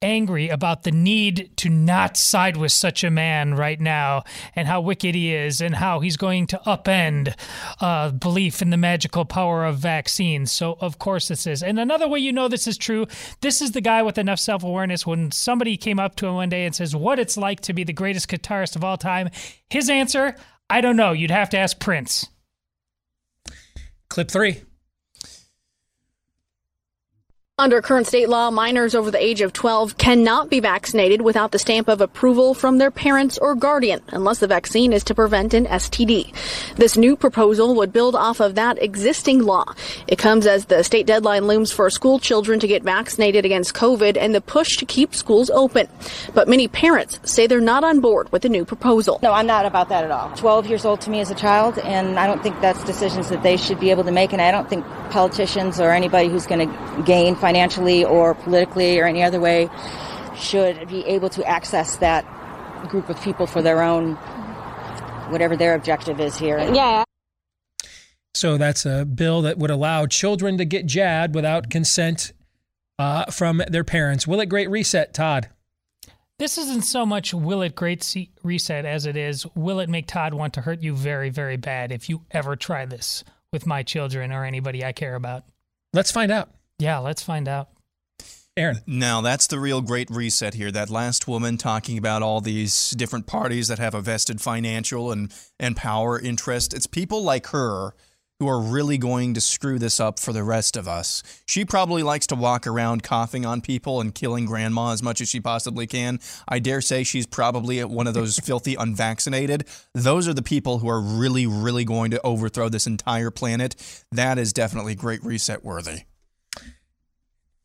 angry about the need to not side with such a man right now and how wicked he is and how he's going to upend uh, belief in the magical power of vaccines. So, of course, this is. And another way you know this is true this is the guy with enough self awareness when somebody came up to him one day and says, What it's like to be the greatest guitarist of all time. His answer, I don't know. You'd have to ask Prince. Clip three. Under current state law, minors over the age of 12 cannot be vaccinated without the stamp of approval from their parents or guardian, unless the vaccine is to prevent an STD. This new proposal would build off of that existing law. It comes as the state deadline looms for school children to get vaccinated against COVID and the push to keep schools open. But many parents say they're not on board with the new proposal. No, I'm not about that at all. 12 years old to me as a child, and I don't think that's decisions that they should be able to make, and I don't think politicians or anybody who's going to gain financially or politically or any other way should be able to access that group of people for their own whatever their objective is here. Yeah. So that's a bill that would allow children to get JAD without consent uh, from their parents. Will it great reset, Todd? This isn't so much will it great reset as it is will it make Todd want to hurt you very, very bad if you ever try this with my children or anybody I care about. Let's find out. Yeah, let's find out. Aaron. Now, that's the real great reset here. That last woman talking about all these different parties that have a vested financial and, and power interest. It's people like her who are really going to screw this up for the rest of us. She probably likes to walk around coughing on people and killing grandma as much as she possibly can. I dare say she's probably one of those *laughs* filthy unvaccinated. Those are the people who are really, really going to overthrow this entire planet. That is definitely great reset worthy.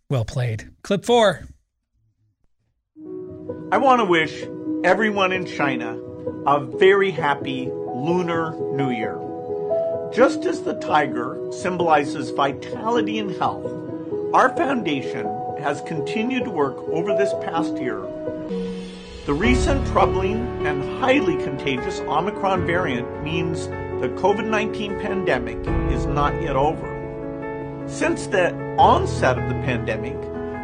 Well played. Clip four. I want to wish everyone in China a very happy Lunar New Year. Just as the tiger symbolizes vitality and health, our foundation has continued to work over this past year. The recent troubling and highly contagious Omicron variant means the COVID 19 pandemic is not yet over. Since the onset of the pandemic,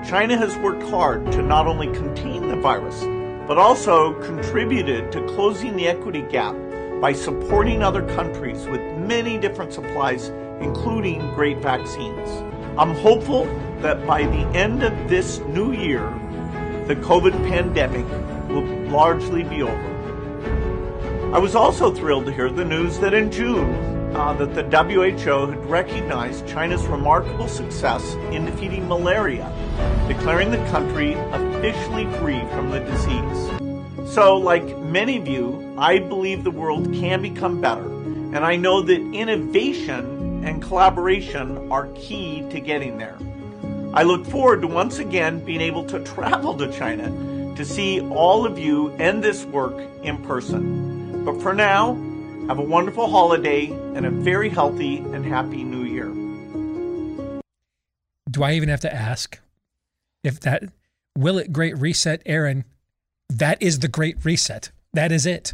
China has worked hard to not only contain the virus, but also contributed to closing the equity gap by supporting other countries with many different supplies, including great vaccines. I'm hopeful that by the end of this new year, the COVID pandemic will largely be over. I was also thrilled to hear the news that in June, uh, that the WHO had recognized China's remarkable success in defeating malaria, declaring the country officially free from the disease. So, like many of you, I believe the world can become better, and I know that innovation and collaboration are key to getting there. I look forward to once again being able to travel to China to see all of you and this work in person. But for now, have a wonderful holiday and a very healthy and happy new year. Do I even have to ask if that will it great reset, Aaron? That is the great reset. That is it.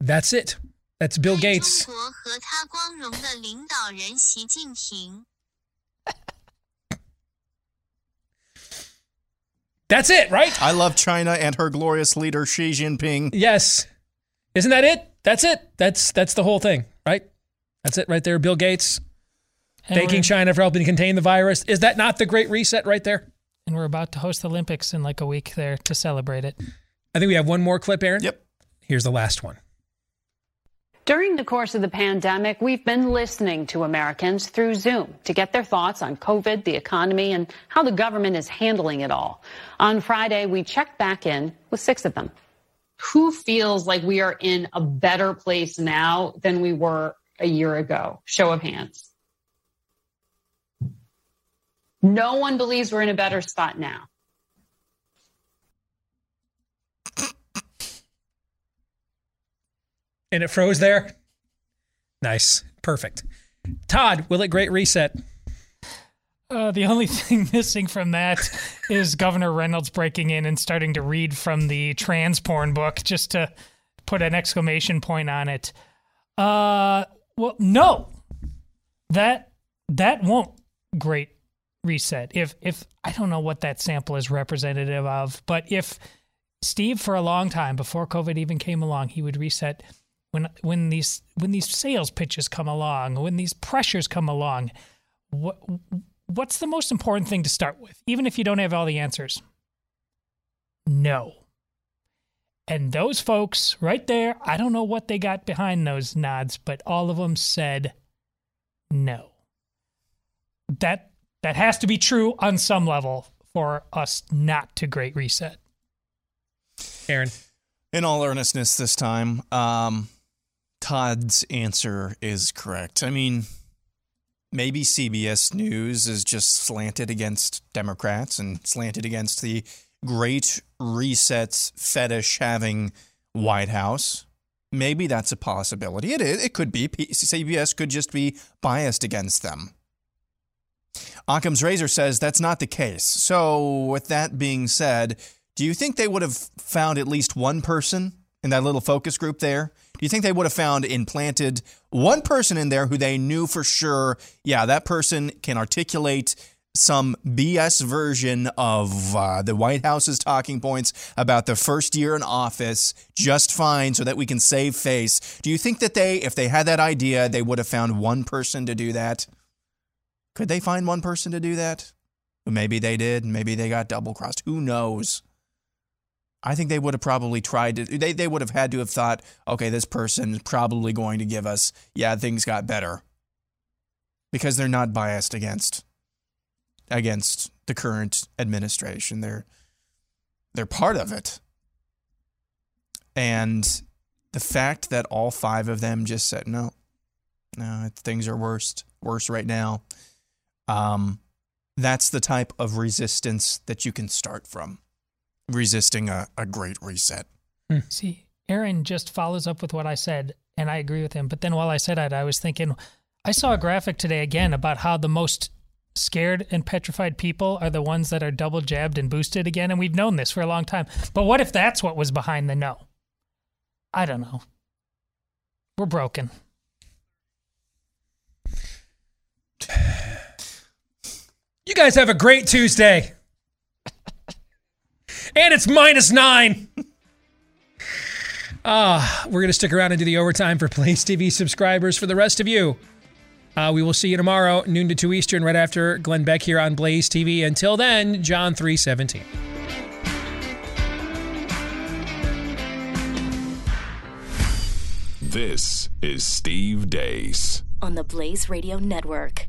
That's it. That's Bill Gates. That's it, right? I love China and her glorious leader Xi Jinping. Yes. Isn't that it? That's it. That's that's the whole thing. That's it right there. Bill Gates And thanking China for helping contain the virus. Is that not the great reset right there? And we're about to host the Olympics in like a week there to celebrate it. I think we have one more clip, Aaron. Yep. Here's the last one. During the course of the pandemic, we've been listening to Americans through Zoom to get their thoughts on COVID, the economy, and how the government is handling it all. On Friday, we checked back in with six of them. Who feels like we are in a better place now than we were a year ago? Show of hands. No one believes we're in a better spot now. And it froze there. Nice. Perfect. Todd, will it great reset? Uh, the only *laughs* thing missing from that is Governor Reynolds breaking in and starting to read from the trans porn book just to put an exclamation point on it. Uh, well, no, that that won't great reset. If if I don't know what that sample is representative of, but if Steve for a long time before COVID even came along, he would reset when when these when these sales pitches come along, when these pressures come along. What what's the most important thing to start with, even if you don't have all the answers? No. And those folks right there, I don't know what they got behind those nods, but all of them said no. That that has to be true on some level for us not to great reset. Aaron. In all earnestness this time, um, Todd's answer is correct. I mean, maybe CBS News is just slanted against Democrats and slanted against the great resets fetish having White House. Maybe that's a possibility. It is. It could be. CBS could just be biased against them. Occam's razor says that's not the case. So, with that being said, do you think they would have found at least one person in that little focus group there? Do you think they would have found implanted one person in there who they knew for sure, yeah, that person can articulate some BS version of uh, the White House's talking points about the first year in office just fine so that we can save face? Do you think that they, if they had that idea, they would have found one person to do that? Could they find one person to do that? Maybe they did. Maybe they got double crossed. Who knows? I think they would have probably tried to, they, they would have had to have thought, okay, this person is probably going to give us, yeah, things got better. Because they're not biased against against the current administration. They're they're part of it. And the fact that all five of them just said, no, no, things are worse, worse right now. Um, that's the type of resistance that you can start from resisting a, a great reset. See, Aaron just follows up with what I said, and I agree with him. But then while I said that, I was thinking, I saw a graphic today again about how the most scared and petrified people are the ones that are double jabbed and boosted again. And we've known this for a long time. But what if that's what was behind the no? I don't know. We're broken. *sighs* You guys have a great Tuesday. and it's minus nine. Ah, we're going to stick around and do the overtime for Blaze TV subscribers. For the rest of you, uh, we will see you tomorrow, noon to 2 Eastern, right after Glenn Beck here on Blaze TV. Until then, John 317. This is Steve Deace. on the Blaze Radio Network.